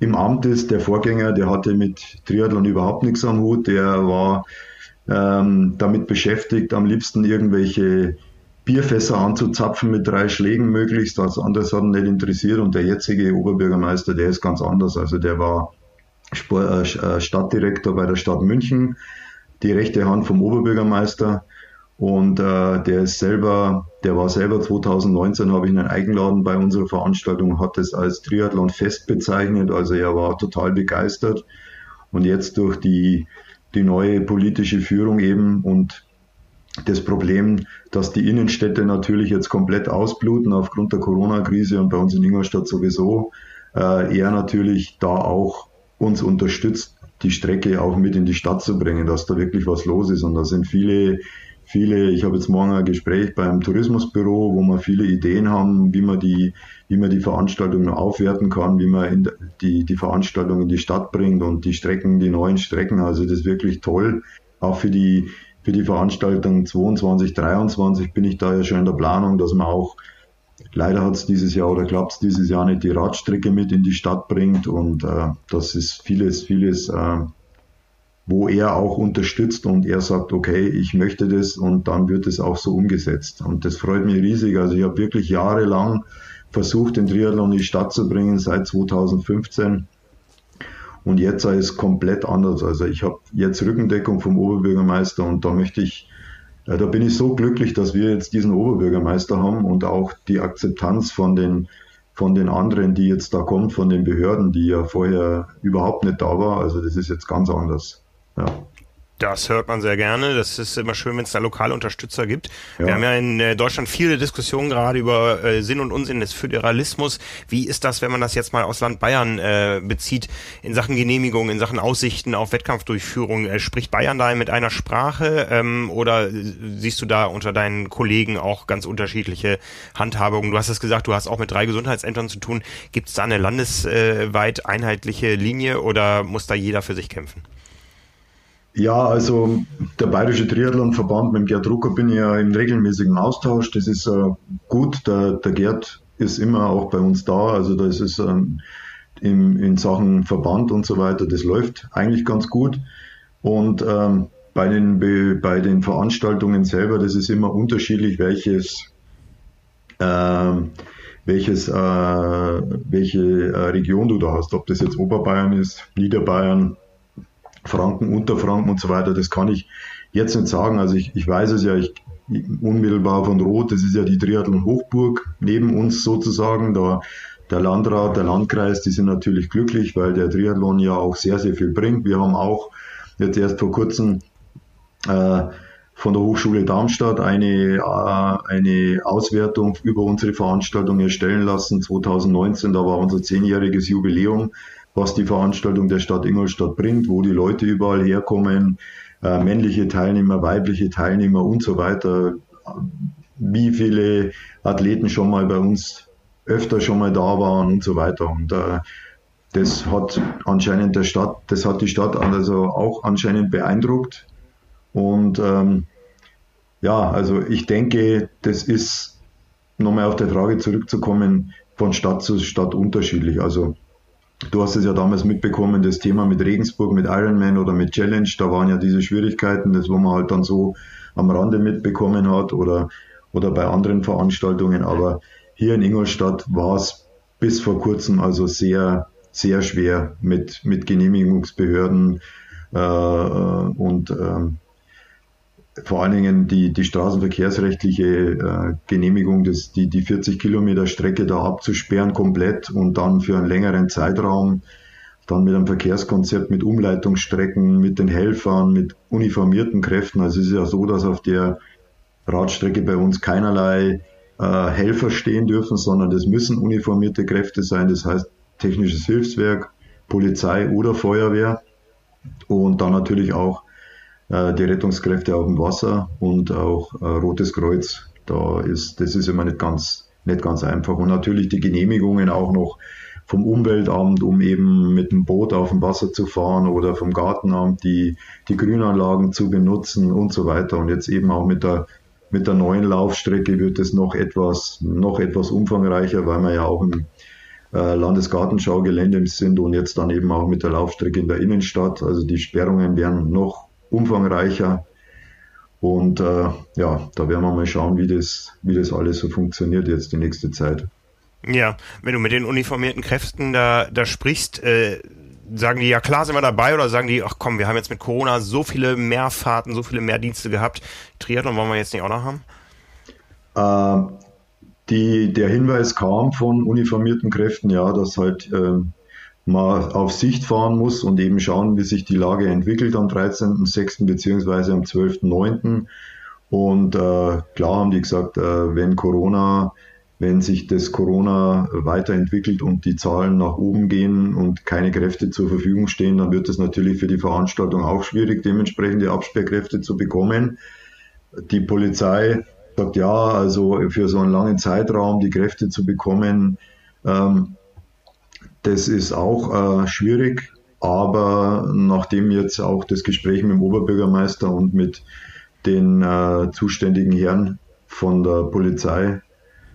Speaker 2: im Amt ist. Der Vorgänger, der hatte mit Triathlon überhaupt nichts am Hut. Der war ähm, damit beschäftigt, am liebsten irgendwelche Bierfässer anzuzapfen mit drei Schlägen möglichst. Das anderes hat ihn nicht interessiert. Und der jetzige Oberbürgermeister, der ist ganz anders. Also der war Sport, äh, Stadtdirektor bei der Stadt München, die rechte Hand vom Oberbürgermeister. Und äh, der ist selber, der war selber 2019, habe ich einen Eigenladen bei unserer Veranstaltung, hat es als Triathlon fest bezeichnet. Also er war total begeistert. Und jetzt durch die, die neue politische Führung eben und das Problem, dass die Innenstädte natürlich jetzt komplett ausbluten aufgrund der Corona-Krise und bei uns in Ingolstadt sowieso, äh, er natürlich da auch uns unterstützt, die Strecke auch mit in die Stadt zu bringen, dass da wirklich was los ist. Und da sind viele, viele, ich habe jetzt morgen ein Gespräch beim Tourismusbüro, wo wir viele Ideen haben, wie man die, wie man die Veranstaltung aufwerten kann, wie man die, die Veranstaltung in die Stadt bringt und die Strecken, die neuen Strecken. Also das ist wirklich toll. Auch für die, für die Veranstaltung 22, 23 bin ich da ja schon in der Planung, dass man auch Leider hat es dieses Jahr oder klappt es dieses Jahr nicht, die Radstrecke mit in die Stadt bringt und äh, das ist vieles, vieles, äh, wo er auch unterstützt und er sagt, okay, ich möchte das und dann wird es auch so umgesetzt. Und das freut mich riesig. Also ich habe wirklich jahrelang versucht, den Triathlon in die Stadt zu bringen, seit 2015. Und jetzt sei es komplett anders. Also ich habe jetzt Rückendeckung vom Oberbürgermeister und da möchte ich da bin ich so glücklich, dass wir jetzt diesen Oberbürgermeister haben und auch die Akzeptanz von den, von den anderen, die jetzt da kommt, von den Behörden, die ja vorher überhaupt nicht da war. Also das ist jetzt ganz anders. Ja.
Speaker 1: Das hört man sehr gerne. Das ist immer schön, wenn es da lokale Unterstützer gibt. Ja. Wir haben ja in äh, Deutschland viele Diskussionen gerade über äh, Sinn und Unsinn des Föderalismus. Wie ist das, wenn man das jetzt mal aus Land Bayern äh, bezieht, in Sachen Genehmigung, in Sachen Aussichten auf Wettkampfdurchführung? Äh, spricht Bayern da mit einer Sprache ähm, oder siehst du da unter deinen Kollegen auch ganz unterschiedliche Handhabungen? Du hast es gesagt, du hast auch mit drei Gesundheitsämtern zu tun. Gibt es da eine landesweit einheitliche Linie oder muss da jeder für sich kämpfen?
Speaker 2: Ja, also der Bayerische Triathlonverband mit Gerd Drucker bin ich ja im regelmäßigen Austausch. Das ist äh, gut. Der, der Gerd ist immer auch bei uns da. Also das ist ähm, im, in Sachen Verband und so weiter, das läuft eigentlich ganz gut. Und ähm, bei, den, bei den Veranstaltungen selber, das ist immer unterschiedlich, welches, äh, welches, äh, welche äh, Region du da hast. Ob das jetzt Oberbayern ist, Niederbayern, Franken, Unterfranken und so weiter, das kann ich jetzt nicht sagen. Also ich, ich weiß es ja, ich, unmittelbar von Rot, das ist ja die Triathlon-Hochburg neben uns sozusagen. Da der Landrat, der Landkreis, die sind natürlich glücklich, weil der Triathlon ja auch sehr, sehr viel bringt. Wir haben auch jetzt erst vor kurzem äh, von der Hochschule Darmstadt eine, äh, eine Auswertung über unsere Veranstaltung erstellen lassen. 2019, da war unser zehnjähriges Jubiläum was die Veranstaltung der Stadt Ingolstadt bringt, wo die Leute überall herkommen, äh, männliche Teilnehmer, weibliche Teilnehmer und so weiter, wie viele Athleten schon mal bei uns öfter schon mal da waren und so weiter. Und äh, das hat anscheinend der Stadt, das hat die Stadt also auch anscheinend beeindruckt. Und ähm, ja, also ich denke, das ist nochmal auf der Frage zurückzukommen, von Stadt zu Stadt unterschiedlich. Also Du hast es ja damals mitbekommen, das Thema mit Regensburg, mit Ironman oder mit Challenge, da waren ja diese Schwierigkeiten, das wo man halt dann so am Rande mitbekommen hat oder, oder bei anderen Veranstaltungen. Aber hier in Ingolstadt war es bis vor kurzem also sehr, sehr schwer mit, mit Genehmigungsbehörden äh, und ähm, vor allen Dingen die, die straßenverkehrsrechtliche äh, Genehmigung, des, die, die 40 Kilometer Strecke da abzusperren komplett und dann für einen längeren Zeitraum, dann mit einem Verkehrskonzept, mit Umleitungsstrecken, mit den Helfern, mit uniformierten Kräften. Also es ist ja so, dass auf der Radstrecke bei uns keinerlei äh, Helfer stehen dürfen, sondern das müssen uniformierte Kräfte sein, das heißt technisches Hilfswerk, Polizei oder Feuerwehr und dann natürlich auch äh, die Rettungskräfte auf dem Wasser und auch äh, Rotes Kreuz. Da ist, das ist immer nicht ganz, nicht ganz einfach. Und natürlich die Genehmigungen auch noch vom Umweltamt, um eben mit dem Boot auf dem Wasser zu fahren oder vom Gartenamt die, die Grünanlagen zu benutzen und so weiter. Und jetzt eben auch mit der, mit der neuen Laufstrecke wird es noch etwas, noch etwas umfangreicher, weil man ja auch im, äh, Landesgartenschaugelände sind und jetzt dann eben auch mit der Laufstrecke in der Innenstadt. Also die Sperrungen werden noch umfangreicher. Und äh, ja, da werden wir mal schauen, wie das, wie das alles so funktioniert jetzt die nächste Zeit.
Speaker 1: Ja, wenn du mit den uniformierten Kräften da, da sprichst, äh, sagen die, ja klar sind wir dabei oder sagen die, ach komm, wir haben jetzt mit Corona so viele Mehrfahrten, so viele Mehrdienste gehabt, Triathlon wollen wir jetzt nicht auch noch
Speaker 2: haben? Äh, die, der Hinweis kam von uniformierten Kräften, ja, dass halt äh, mal auf Sicht fahren muss und eben schauen, wie sich die Lage entwickelt am 13.06. beziehungsweise am 12.09. Und äh, klar haben die gesagt, äh, wenn Corona wenn sich das Corona weiterentwickelt und die Zahlen nach oben gehen und keine Kräfte zur Verfügung stehen, dann wird es natürlich für die Veranstaltung auch schwierig, dementsprechende Absperrkräfte zu bekommen. Die Polizei sagt ja, also für so einen langen Zeitraum die Kräfte zu bekommen, ähm, das ist auch äh, schwierig. Aber nachdem jetzt auch das Gespräch mit dem Oberbürgermeister und mit den äh, zuständigen Herren von der Polizei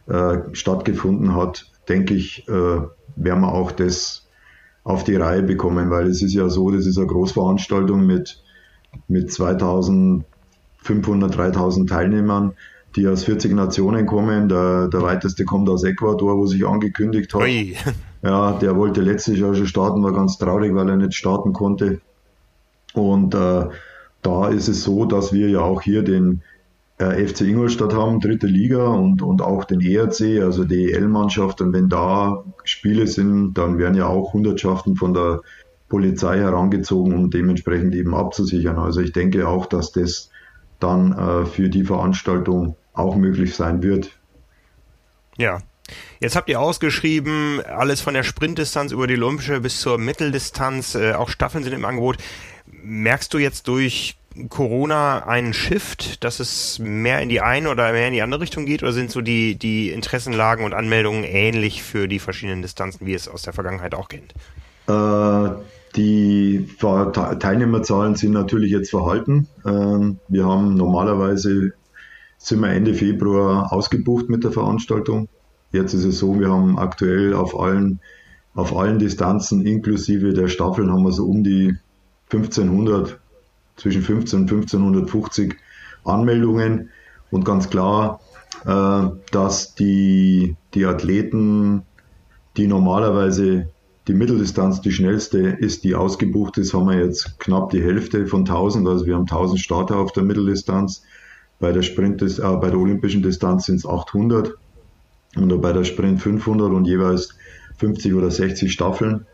Speaker 2: äh, stattgefunden hat, denke ich, äh, werden wir auch das auf die Reihe bekommen, weil es ist ja so, das ist eine Großveranstaltung mit, mit 2500, 3000 Teilnehmern, die aus 40 Nationen kommen. Der, der weiteste kommt aus Ecuador, wo sich angekündigt hat. Ui. Ja, der wollte letztes Jahr schon starten, war ganz traurig, weil er nicht starten konnte. Und äh, da ist es so, dass wir ja auch hier den, äh, FC Ingolstadt haben, dritte Liga und, und auch den ERC, also die EL-Mannschaft. Und wenn da Spiele sind, dann werden ja auch Hundertschaften von der Polizei herangezogen, um dementsprechend eben abzusichern. Also ich denke auch, dass das dann äh, für die Veranstaltung auch möglich sein wird.
Speaker 1: Ja. Jetzt habt ihr ausgeschrieben, alles von der Sprintdistanz über die Olympische bis zur Mitteldistanz, äh, auch Staffeln sind im Angebot. Merkst du jetzt durch Corona einen Shift, dass es mehr in die eine oder mehr in die andere Richtung geht? Oder sind so die, die Interessenlagen und Anmeldungen ähnlich für die verschiedenen Distanzen, wie es aus der Vergangenheit auch kennt?
Speaker 2: Äh, die Teilnehmerzahlen sind natürlich jetzt verhalten. Ähm, wir haben normalerweise sind wir Ende Februar ausgebucht mit der Veranstaltung. Jetzt ist es so, wir haben aktuell auf allen, auf allen Distanzen inklusive der Staffeln haben wir so um die 1500 zwischen 15 und 1550 Anmeldungen und ganz klar, äh, dass die, die Athleten, die normalerweise die Mitteldistanz die schnellste ist, die ausgebucht ist, haben wir jetzt knapp die Hälfte von 1000, also wir haben 1000 Starter auf der Mitteldistanz. Bei der Sprint, äh, bei der olympischen Distanz sind es 800 und bei der Sprint 500 und jeweils 50 oder 60 Staffeln.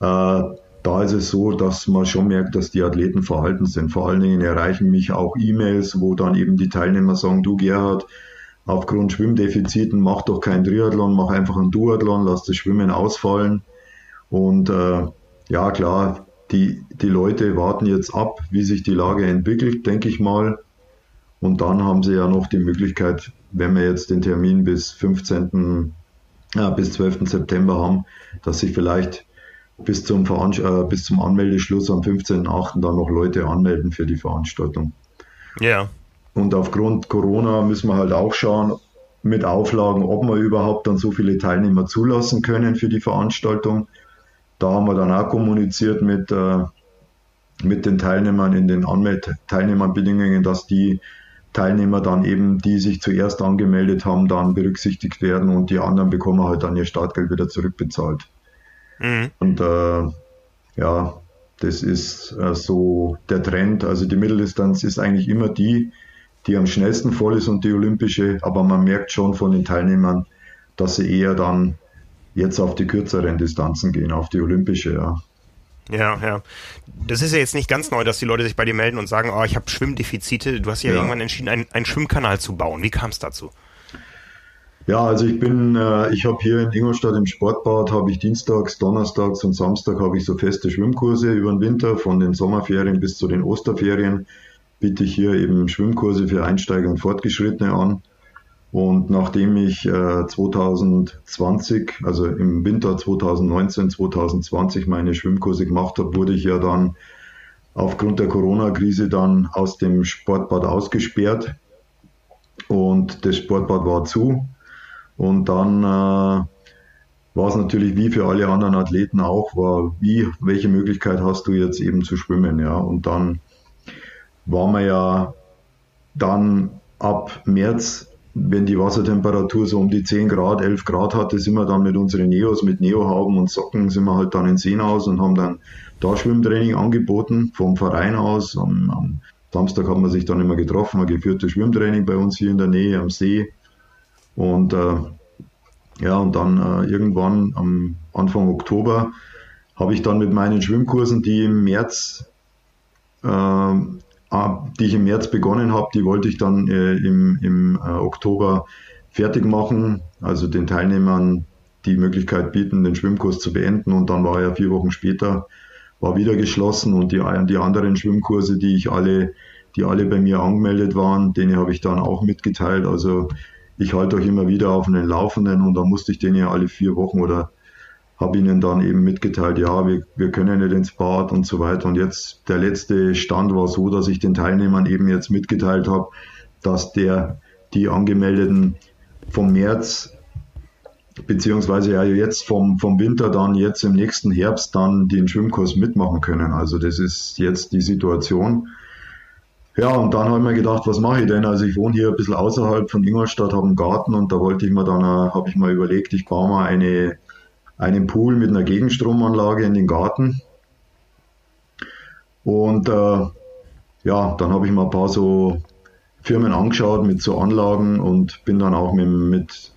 Speaker 2: Äh, da ist es so, dass man schon merkt, dass die Athleten verhalten sind. Vor allen Dingen erreichen mich auch E-Mails, wo dann eben die Teilnehmer sagen, du Gerhard, aufgrund Schwimmdefiziten mach doch kein Triathlon, mach einfach ein Duathlon, lass das Schwimmen ausfallen. Und äh, ja, klar, die, die Leute warten jetzt ab, wie sich die Lage entwickelt, denke ich mal. Und dann haben sie ja noch die Möglichkeit, wenn wir jetzt den Termin bis 15. Ja, bis 12. September haben, dass sich vielleicht bis zum, äh, bis zum Anmeldeschluss am 15.8. dann noch Leute anmelden für die Veranstaltung.
Speaker 1: Ja.
Speaker 2: Und aufgrund Corona müssen wir halt auch schauen mit Auflagen, ob wir überhaupt dann so viele Teilnehmer zulassen können für die Veranstaltung. Da haben wir dann auch kommuniziert mit, äh, mit den Teilnehmern in den Anmeld-Teilnehmerbedingungen, dass die Teilnehmer dann eben, die sich zuerst angemeldet haben, dann berücksichtigt werden und die anderen bekommen halt dann ihr Startgeld wieder zurückbezahlt. Mhm. Und äh, ja, das ist äh, so der Trend. Also die Mitteldistanz ist eigentlich immer die, die am schnellsten voll ist und die olympische, aber man merkt schon von den Teilnehmern, dass sie eher dann jetzt auf die kürzeren Distanzen gehen, auf die olympische, ja.
Speaker 1: Ja, ja. Das ist ja jetzt nicht ganz neu, dass die Leute sich bei dir melden und sagen, oh, ich habe Schwimmdefizite. Du hast ja, ja. irgendwann entschieden, einen, einen Schwimmkanal zu bauen. Wie kam es dazu?
Speaker 2: Ja, also ich bin, äh, ich habe hier in Ingolstadt im Sportbad, habe ich dienstags, donnerstags und Samstag habe ich so feste Schwimmkurse über den Winter, von den Sommerferien bis zu den Osterferien biete ich hier eben Schwimmkurse für Einsteiger und Fortgeschrittene an. Und nachdem ich äh, 2020, also im Winter 2019, 2020 meine Schwimmkurse gemacht habe, wurde ich ja dann aufgrund der Corona-Krise dann aus dem Sportbad ausgesperrt. Und das Sportbad war zu. Und dann äh, war es natürlich wie für alle anderen Athleten auch, war wie, welche Möglichkeit hast du jetzt eben zu schwimmen, ja. Und dann war man ja dann ab März, wenn die Wassertemperatur so um die 10 Grad, 11 Grad hatte, sind wir dann mit unseren Neos, mit Neohauben und Socken, sind wir halt dann in Seen aus und haben dann da Schwimmtraining angeboten, vom Verein aus. Am, am Samstag haben wir sich dann immer getroffen, ein geführtes Schwimmtraining bei uns hier in der Nähe am See. Und äh, ja, und dann äh, irgendwann am Anfang Oktober habe ich dann mit meinen Schwimmkursen, die im März, äh, die ich im März begonnen habe, die wollte ich dann äh, im, im äh, Oktober fertig machen, also den Teilnehmern die Möglichkeit bieten, den Schwimmkurs zu beenden. Und dann war ja vier Wochen später war wieder geschlossen und die, die anderen Schwimmkurse, die ich alle, die alle bei mir angemeldet waren, denen habe ich dann auch mitgeteilt. Also ich halte euch immer wieder auf einen Laufenden und da musste ich denen ja alle vier Wochen oder habe ihnen dann eben mitgeteilt, ja, wir, wir können nicht ins Bad und so weiter. Und jetzt der letzte Stand war so, dass ich den Teilnehmern eben jetzt mitgeteilt habe, dass der die angemeldeten vom März beziehungsweise ja jetzt vom, vom Winter dann jetzt im nächsten Herbst dann den Schwimmkurs mitmachen können. Also das ist jetzt die Situation. Ja, und dann habe ich mir gedacht, was mache ich denn? Also ich wohne hier ein bisschen außerhalb von Ingolstadt, habe einen Garten und da wollte ich mir dann, äh, habe ich mal überlegt, ich baue mal eine, einen Pool mit einer Gegenstromanlage in den Garten. Und äh, ja, dann habe ich mal ein paar so Firmen angeschaut mit so Anlagen und bin dann auch mit, mit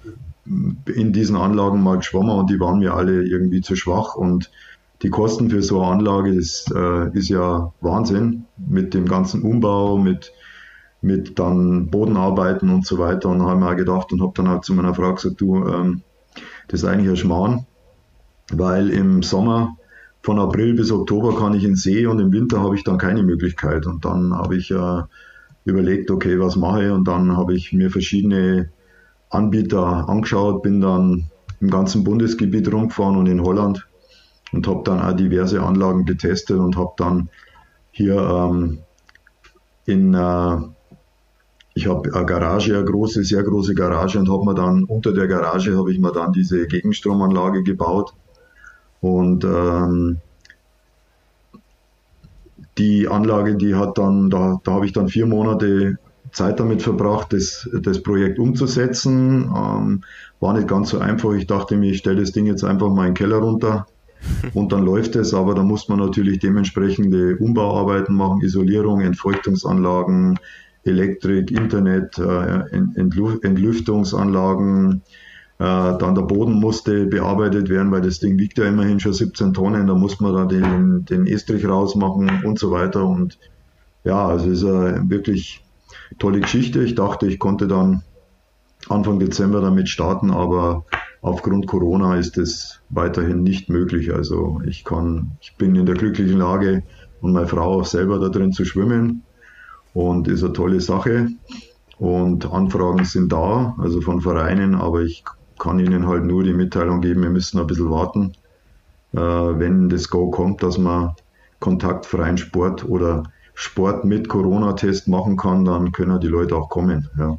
Speaker 2: in diesen Anlagen mal geschwommen und die waren mir alle irgendwie zu schwach und die Kosten für so eine Anlage, das äh, ist ja Wahnsinn mit dem ganzen Umbau, mit, mit dann Bodenarbeiten und so weiter. Und habe mir gedacht und habe dann halt zu meiner Frau gesagt, du, ähm, das ist eigentlich ein Schmarrn, weil im Sommer von April bis Oktober kann ich in See und im Winter habe ich dann keine Möglichkeit. Und dann habe ich äh, überlegt, okay, was mache ich? Und dann habe ich mir verschiedene Anbieter angeschaut, bin dann im ganzen Bundesgebiet rumgefahren und in Holland und habe dann auch diverse Anlagen getestet und habe dann hier ähm, in, äh, ich habe eine Garage, eine große, sehr große Garage und habe mir dann unter der Garage habe ich mir dann diese Gegenstromanlage gebaut und ähm, die Anlage, die hat dann, da, da habe ich dann vier Monate Zeit damit verbracht, das, das Projekt umzusetzen. Ähm, war nicht ganz so einfach. Ich dachte mir, ich stelle das Ding jetzt einfach mal in den Keller runter und dann läuft es. Aber da muss man natürlich dementsprechende Umbauarbeiten machen, Isolierung, Entfeuchtungsanlagen, Elektrik, Internet, äh, Entlüftungsanlagen. Äh, dann der Boden musste bearbeitet werden, weil das Ding wiegt ja immerhin schon 17 Tonnen. Da muss man dann den, den Estrich rausmachen und so weiter. Und ja, also es ist äh, wirklich tolle Geschichte. Ich dachte, ich konnte dann Anfang Dezember damit starten, aber aufgrund Corona ist es weiterhin nicht möglich. Also ich kann, ich bin in der glücklichen Lage und meine Frau auch selber da drin zu schwimmen und ist eine tolle Sache. Und Anfragen sind da, also von Vereinen, aber ich kann Ihnen halt nur die Mitteilung geben, wir müssen ein bisschen warten, äh, wenn das Go kommt, dass man kontaktfreien Sport oder Sport mit Corona-Test machen kann, dann können die Leute auch kommen. Ja.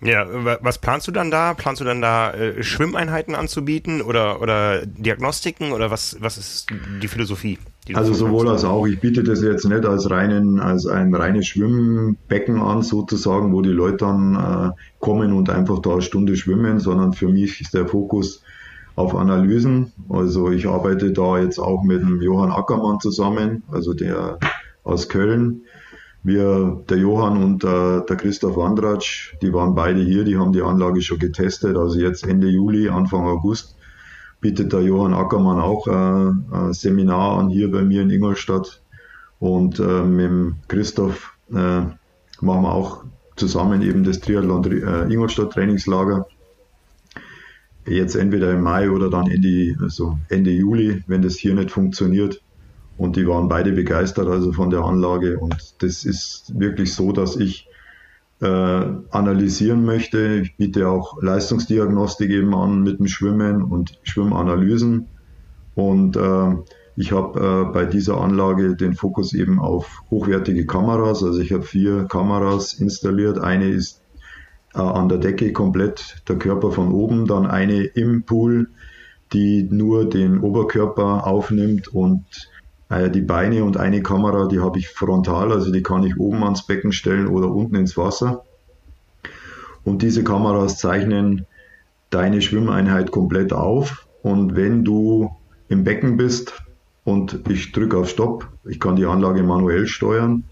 Speaker 1: Ja, was planst du dann da? Planst du dann da äh, Schwimmeinheiten anzubieten oder, oder Diagnostiken oder was, was ist die Philosophie?
Speaker 2: Also sowohl als auch. Ich biete das jetzt nicht als reinen, als ein reines Schwimmbecken an, sozusagen, wo die Leute dann äh, kommen und einfach da eine Stunde schwimmen, sondern für mich ist der Fokus auf Analysen. Also ich arbeite da jetzt auch mit dem Johann Ackermann zusammen, also der aus Köln. Wir, der Johann und äh, der Christoph Wandratsch, die waren beide hier, die haben die Anlage schon getestet. Also jetzt Ende Juli, Anfang August bietet der Johann Ackermann auch äh, ein Seminar an hier bei mir in Ingolstadt. Und äh, mit Christoph äh, machen wir auch zusammen eben das Triathlon Ingolstadt Trainingslager. Jetzt entweder im Mai oder dann Ende, also Ende Juli, wenn das hier nicht funktioniert. Und die waren beide begeistert also von der Anlage. Und das ist wirklich so, dass ich äh, analysieren möchte. Ich biete auch Leistungsdiagnostik eben an mit dem Schwimmen und Schwimmanalysen. Und äh, ich habe äh, bei dieser Anlage den Fokus eben auf hochwertige Kameras. Also ich habe vier Kameras installiert. Eine ist äh, an der Decke komplett der Körper von oben, dann eine im Pool die nur den Oberkörper aufnimmt und die Beine und eine Kamera, die habe ich frontal, also die kann ich oben ans Becken stellen oder unten ins Wasser. Und diese Kameras zeichnen deine Schwimmeinheit komplett auf. Und wenn du im Becken bist und ich drücke auf Stopp, ich kann die Anlage manuell steuern,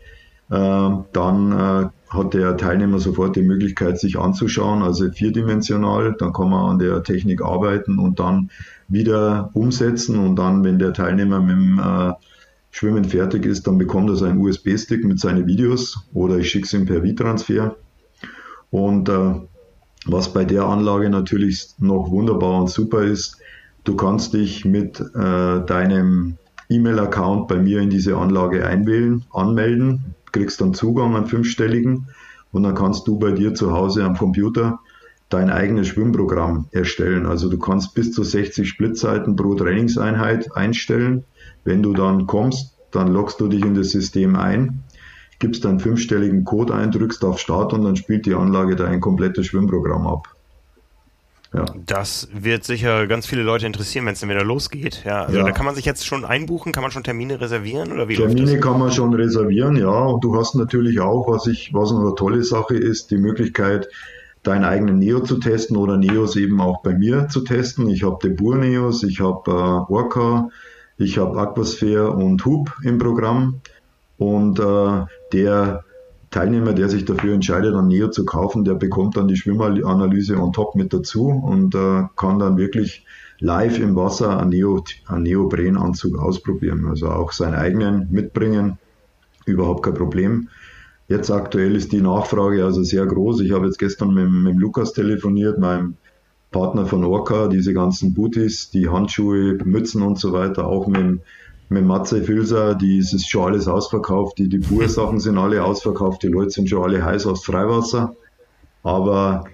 Speaker 2: äh, dann äh, hat der Teilnehmer sofort die Möglichkeit, sich anzuschauen, also vierdimensional. Dann kann man an der Technik arbeiten und dann wieder umsetzen. Und dann, wenn der Teilnehmer mit dem äh, Schwimmen fertig ist, dann bekommt er seinen USB-Stick mit seinen Videos oder ich schicke es ihm per V-Transfer. Und äh, was bei der Anlage natürlich noch wunderbar und super ist, du kannst dich mit äh, deinem E-Mail-Account bei mir in diese Anlage einwählen, anmelden, kriegst dann Zugang an fünfstelligen und dann kannst du bei dir zu Hause am Computer dein eigenes Schwimmprogramm erstellen. Also du kannst bis zu 60 Splitzeiten pro Trainingseinheit einstellen. Wenn du dann kommst, dann loggst du dich in das System ein gibst einen fünfstelligen Code ein, drückst auf Start und dann spielt die Anlage dein komplettes Schwimmprogramm ab.
Speaker 1: Ja. Das wird sicher ganz viele Leute interessieren, wenn es dann wieder losgeht. Ja, also ja. da kann man sich jetzt schon einbuchen, kann man schon Termine reservieren oder wie
Speaker 2: Termine kann man schon reservieren, ja. Und du hast natürlich auch, was ich, was eine tolle Sache ist, die Möglichkeit, deinen eigenen Neo zu testen oder Neos eben auch bei mir zu testen. Ich habe Debur Neos, ich habe äh, Orca, ich habe Aquasphere und Hub im Programm. Und äh, der Teilnehmer, der sich dafür entscheidet, ein Neo zu kaufen, der bekommt dann die Schwimmanalyse on top mit dazu und äh, kann dann wirklich live im Wasser einen, Neo, einen Neoprenanzug ausprobieren. Also auch seinen eigenen mitbringen, überhaupt kein Problem. Jetzt aktuell ist die Nachfrage also sehr groß. Ich habe jetzt gestern mit, mit Lukas telefoniert, meinem Partner von Orca, diese ganzen Booties, die Handschuhe, Mützen und so weiter, auch mit mit Matze Filser, die ist schon alles ausverkauft, die, die Bursachen sind alle ausverkauft, die Leute sind schon alle heiß aufs Freiwasser. Aber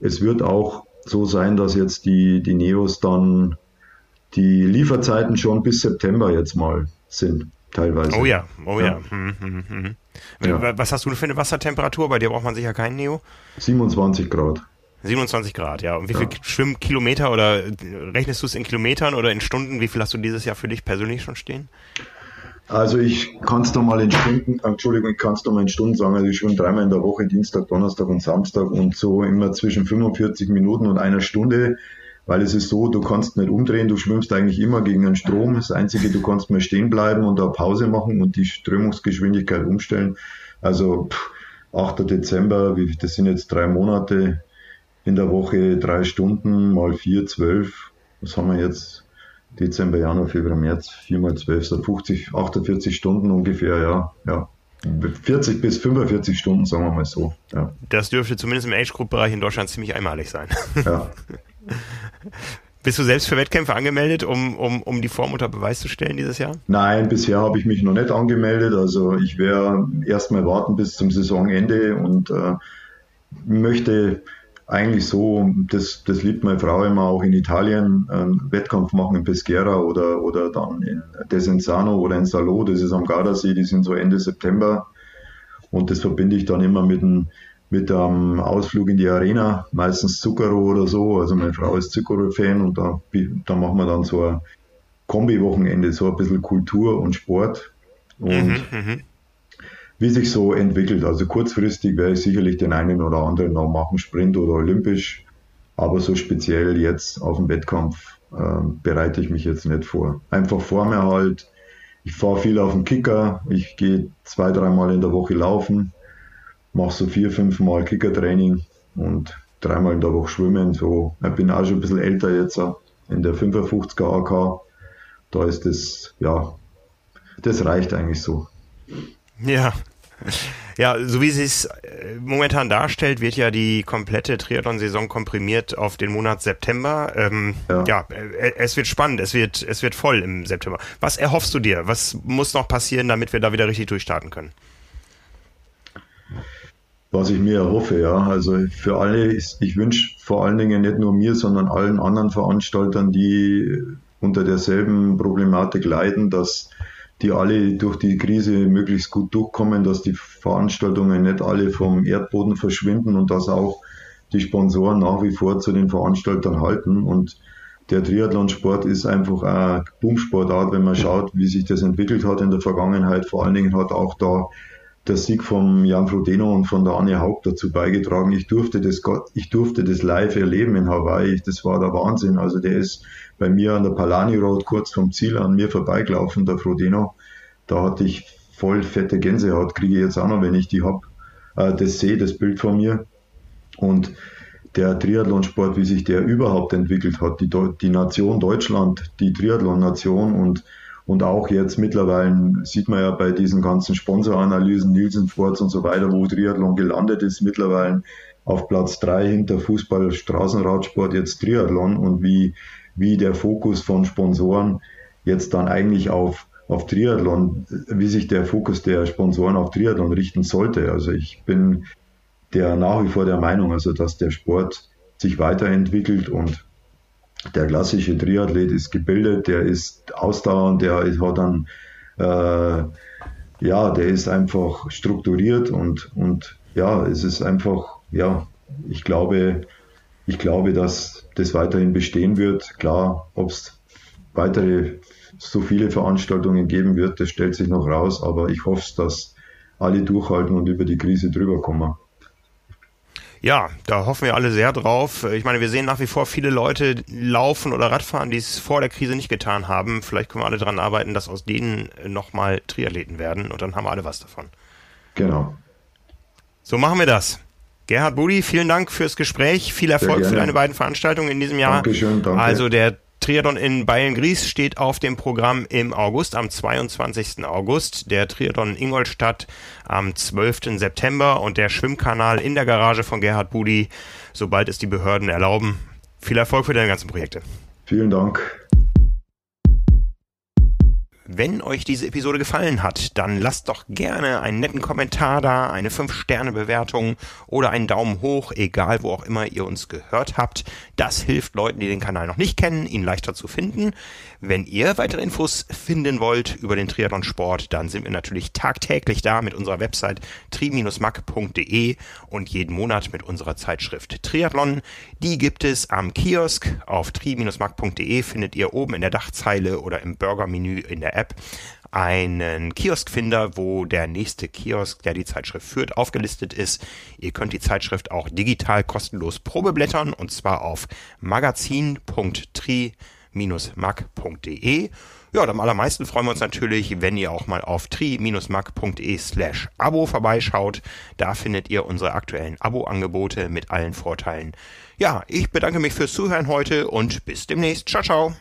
Speaker 2: es wird auch so sein, dass jetzt die, die Neos dann die Lieferzeiten schon bis September jetzt mal sind, teilweise.
Speaker 1: Oh ja, oh ja. ja. Hm, hm, hm. ja. Was hast du für eine Wassertemperatur? Bei dir braucht man sicher keinen Neo?
Speaker 2: 27 Grad.
Speaker 1: 27 Grad, ja. Und wie ja. viel Schwimmkilometer oder rechnest du es in Kilometern oder in Stunden? Wie viel hast du dieses Jahr für dich persönlich schon stehen?
Speaker 2: Also ich kann es da mal in Stunden, Entschuldigung, ich kann es mal in Stunden sagen. Also ich schwimme dreimal in der Woche, Dienstag, Donnerstag und Samstag und so immer zwischen 45 Minuten und einer Stunde, weil es ist so, du kannst nicht umdrehen, du schwimmst eigentlich immer gegen einen Strom. Das Einzige, du kannst mal stehen bleiben und da Pause machen und die Strömungsgeschwindigkeit umstellen. Also pff, 8. Dezember, das sind jetzt drei Monate, in der Woche drei Stunden mal vier, zwölf. Was haben wir jetzt? Dezember, Januar, Februar, März, vier mal zwölf, so 50, 48 Stunden ungefähr, ja. ja. 40 bis 45 Stunden, sagen wir mal so. Ja.
Speaker 1: Das dürfte zumindest im Age-Group-Bereich in Deutschland ziemlich einmalig sein.
Speaker 2: Ja.
Speaker 1: Bist du selbst für Wettkämpfe angemeldet, um, um, um die Form unter Beweis zu stellen dieses Jahr?
Speaker 2: Nein, bisher habe ich mich noch nicht angemeldet. Also ich werde erstmal warten bis zum Saisonende und äh, möchte eigentlich so, das, das liebt meine Frau immer auch in Italien, einen Wettkampf machen in Peschiera oder, oder dann in Desenzano oder in Salo, das ist am Gardasee, die sind so Ende September. Und das verbinde ich dann immer mit einem, mit einem Ausflug in die Arena, meistens Zucchero oder so. Also meine Frau ist Zucchero-Fan und da, da machen wir dann so ein Kombi-Wochenende, so ein bisschen Kultur und Sport. Und mhm, mhm wie sich so entwickelt. Also kurzfristig werde ich sicherlich den einen oder anderen noch machen, Sprint oder Olympisch, aber so speziell jetzt auf den Wettkampf äh, bereite ich mich jetzt nicht vor. Einfach vor mir halt, ich fahre viel auf den Kicker, ich gehe zwei, dreimal in der Woche laufen, mache so vier, fünf Mal Kickertraining und dreimal in der Woche schwimmen. So, ich bin auch schon ein bisschen älter jetzt in der 55er AK. Da ist das, ja, das reicht eigentlich so.
Speaker 1: Ja. Ja, so wie sie es äh, momentan darstellt, wird ja die komplette Triathlon-Saison komprimiert auf den Monat September. Ähm, ja. ja, äh, es wird spannend, es wird, es wird voll im September. Was erhoffst du dir? Was muss noch passieren, damit wir da wieder richtig durchstarten können?
Speaker 2: Was ich mir erhoffe, ja. Also für alle ist, ich wünsche vor allen Dingen nicht nur mir, sondern allen anderen Veranstaltern, die unter derselben Problematik leiden, dass die alle durch die Krise möglichst gut durchkommen, dass die Veranstaltungen nicht alle vom Erdboden verschwinden und dass auch die Sponsoren nach wie vor zu den Veranstaltern halten. Und der Triathlonsport ist einfach eine Boomsportart, wenn man schaut, wie sich das entwickelt hat in der Vergangenheit. Vor allen Dingen hat auch da der Sieg von Jan Frodeno und von der Anne Haupt dazu beigetragen. Ich durfte das, ich durfte das live erleben in Hawaii. Das war der Wahnsinn. Also der ist bei mir an der Palani Road kurz vom Ziel an mir vorbeigelaufen, der Frodeno. Da hatte ich voll fette Gänsehaut, kriege ich jetzt auch noch, wenn ich die hab. Äh, das sehe, das Bild von mir. Und der Triathlonsport, wie sich der überhaupt entwickelt hat, die, die Nation Deutschland, die Triathlon-Nation und, und auch jetzt mittlerweile sieht man ja bei diesen ganzen Sponsoranalysen, Nielsen Sports und so weiter, wo Triathlon gelandet ist, mittlerweile auf Platz drei hinter Fußball, Straßenradsport, jetzt Triathlon und wie, wie der Fokus von Sponsoren jetzt dann eigentlich auf, auf Triathlon, wie sich der Fokus der Sponsoren auf Triathlon richten sollte. Also ich bin der nach wie vor der Meinung, also dass der Sport sich weiterentwickelt und der klassische Triathlet ist gebildet, der ist ausdauernd, der hat dann äh, ja, der ist einfach strukturiert und, und ja, es ist einfach, ja, ich glaube, ich glaube, dass das weiterhin bestehen wird. Klar, ob es weitere so viele Veranstaltungen geben wird, das stellt sich noch raus, aber ich hoffe, dass alle durchhalten und über die Krise drüber kommen.
Speaker 1: Ja, da hoffen wir alle sehr drauf. Ich meine, wir sehen nach wie vor viele Leute laufen oder Radfahren, die es vor der Krise nicht getan haben. Vielleicht können wir alle daran arbeiten, dass aus denen nochmal Triathleten werden und dann haben wir alle was davon.
Speaker 2: Genau.
Speaker 1: So machen wir das. Gerhard Budi, vielen Dank fürs Gespräch. Viel Erfolg für deine beiden Veranstaltungen in diesem Jahr.
Speaker 2: Dankeschön, danke.
Speaker 1: Also der Triathlon in Bayern-Gries steht auf dem Programm im August, am 22. August. Der Triathlon in Ingolstadt am 12. September und der Schwimmkanal in der Garage von Gerhard Budi, sobald es die Behörden erlauben. Viel Erfolg für deine ganzen Projekte.
Speaker 2: Vielen Dank.
Speaker 1: Wenn euch diese Episode gefallen hat, dann lasst doch gerne einen netten Kommentar da, eine 5-Sterne-Bewertung oder einen Daumen hoch, egal wo auch immer ihr uns gehört habt. Das hilft Leuten, die den Kanal noch nicht kennen, ihn leichter zu finden. Wenn ihr weitere Infos finden wollt über den Triathlon-Sport, dann sind wir natürlich tagtäglich da mit unserer Website tri-mac.de und jeden Monat mit unserer Zeitschrift Triathlon. Die gibt es am Kiosk auf tri-mac.de, findet ihr oben in der Dachzeile oder im Burger-Menü in der App einen Kioskfinder, wo der nächste Kiosk, der die Zeitschrift führt, aufgelistet ist. Ihr könnt die Zeitschrift auch digital kostenlos probeblättern und zwar auf magazin.tri-mag.de. Ja, und am allermeisten freuen wir uns natürlich, wenn ihr auch mal auf tri-mag.de slash Abo vorbeischaut. Da findet ihr unsere aktuellen Abo-Angebote mit allen Vorteilen. Ja, ich bedanke mich fürs Zuhören heute und bis demnächst. Ciao, ciao.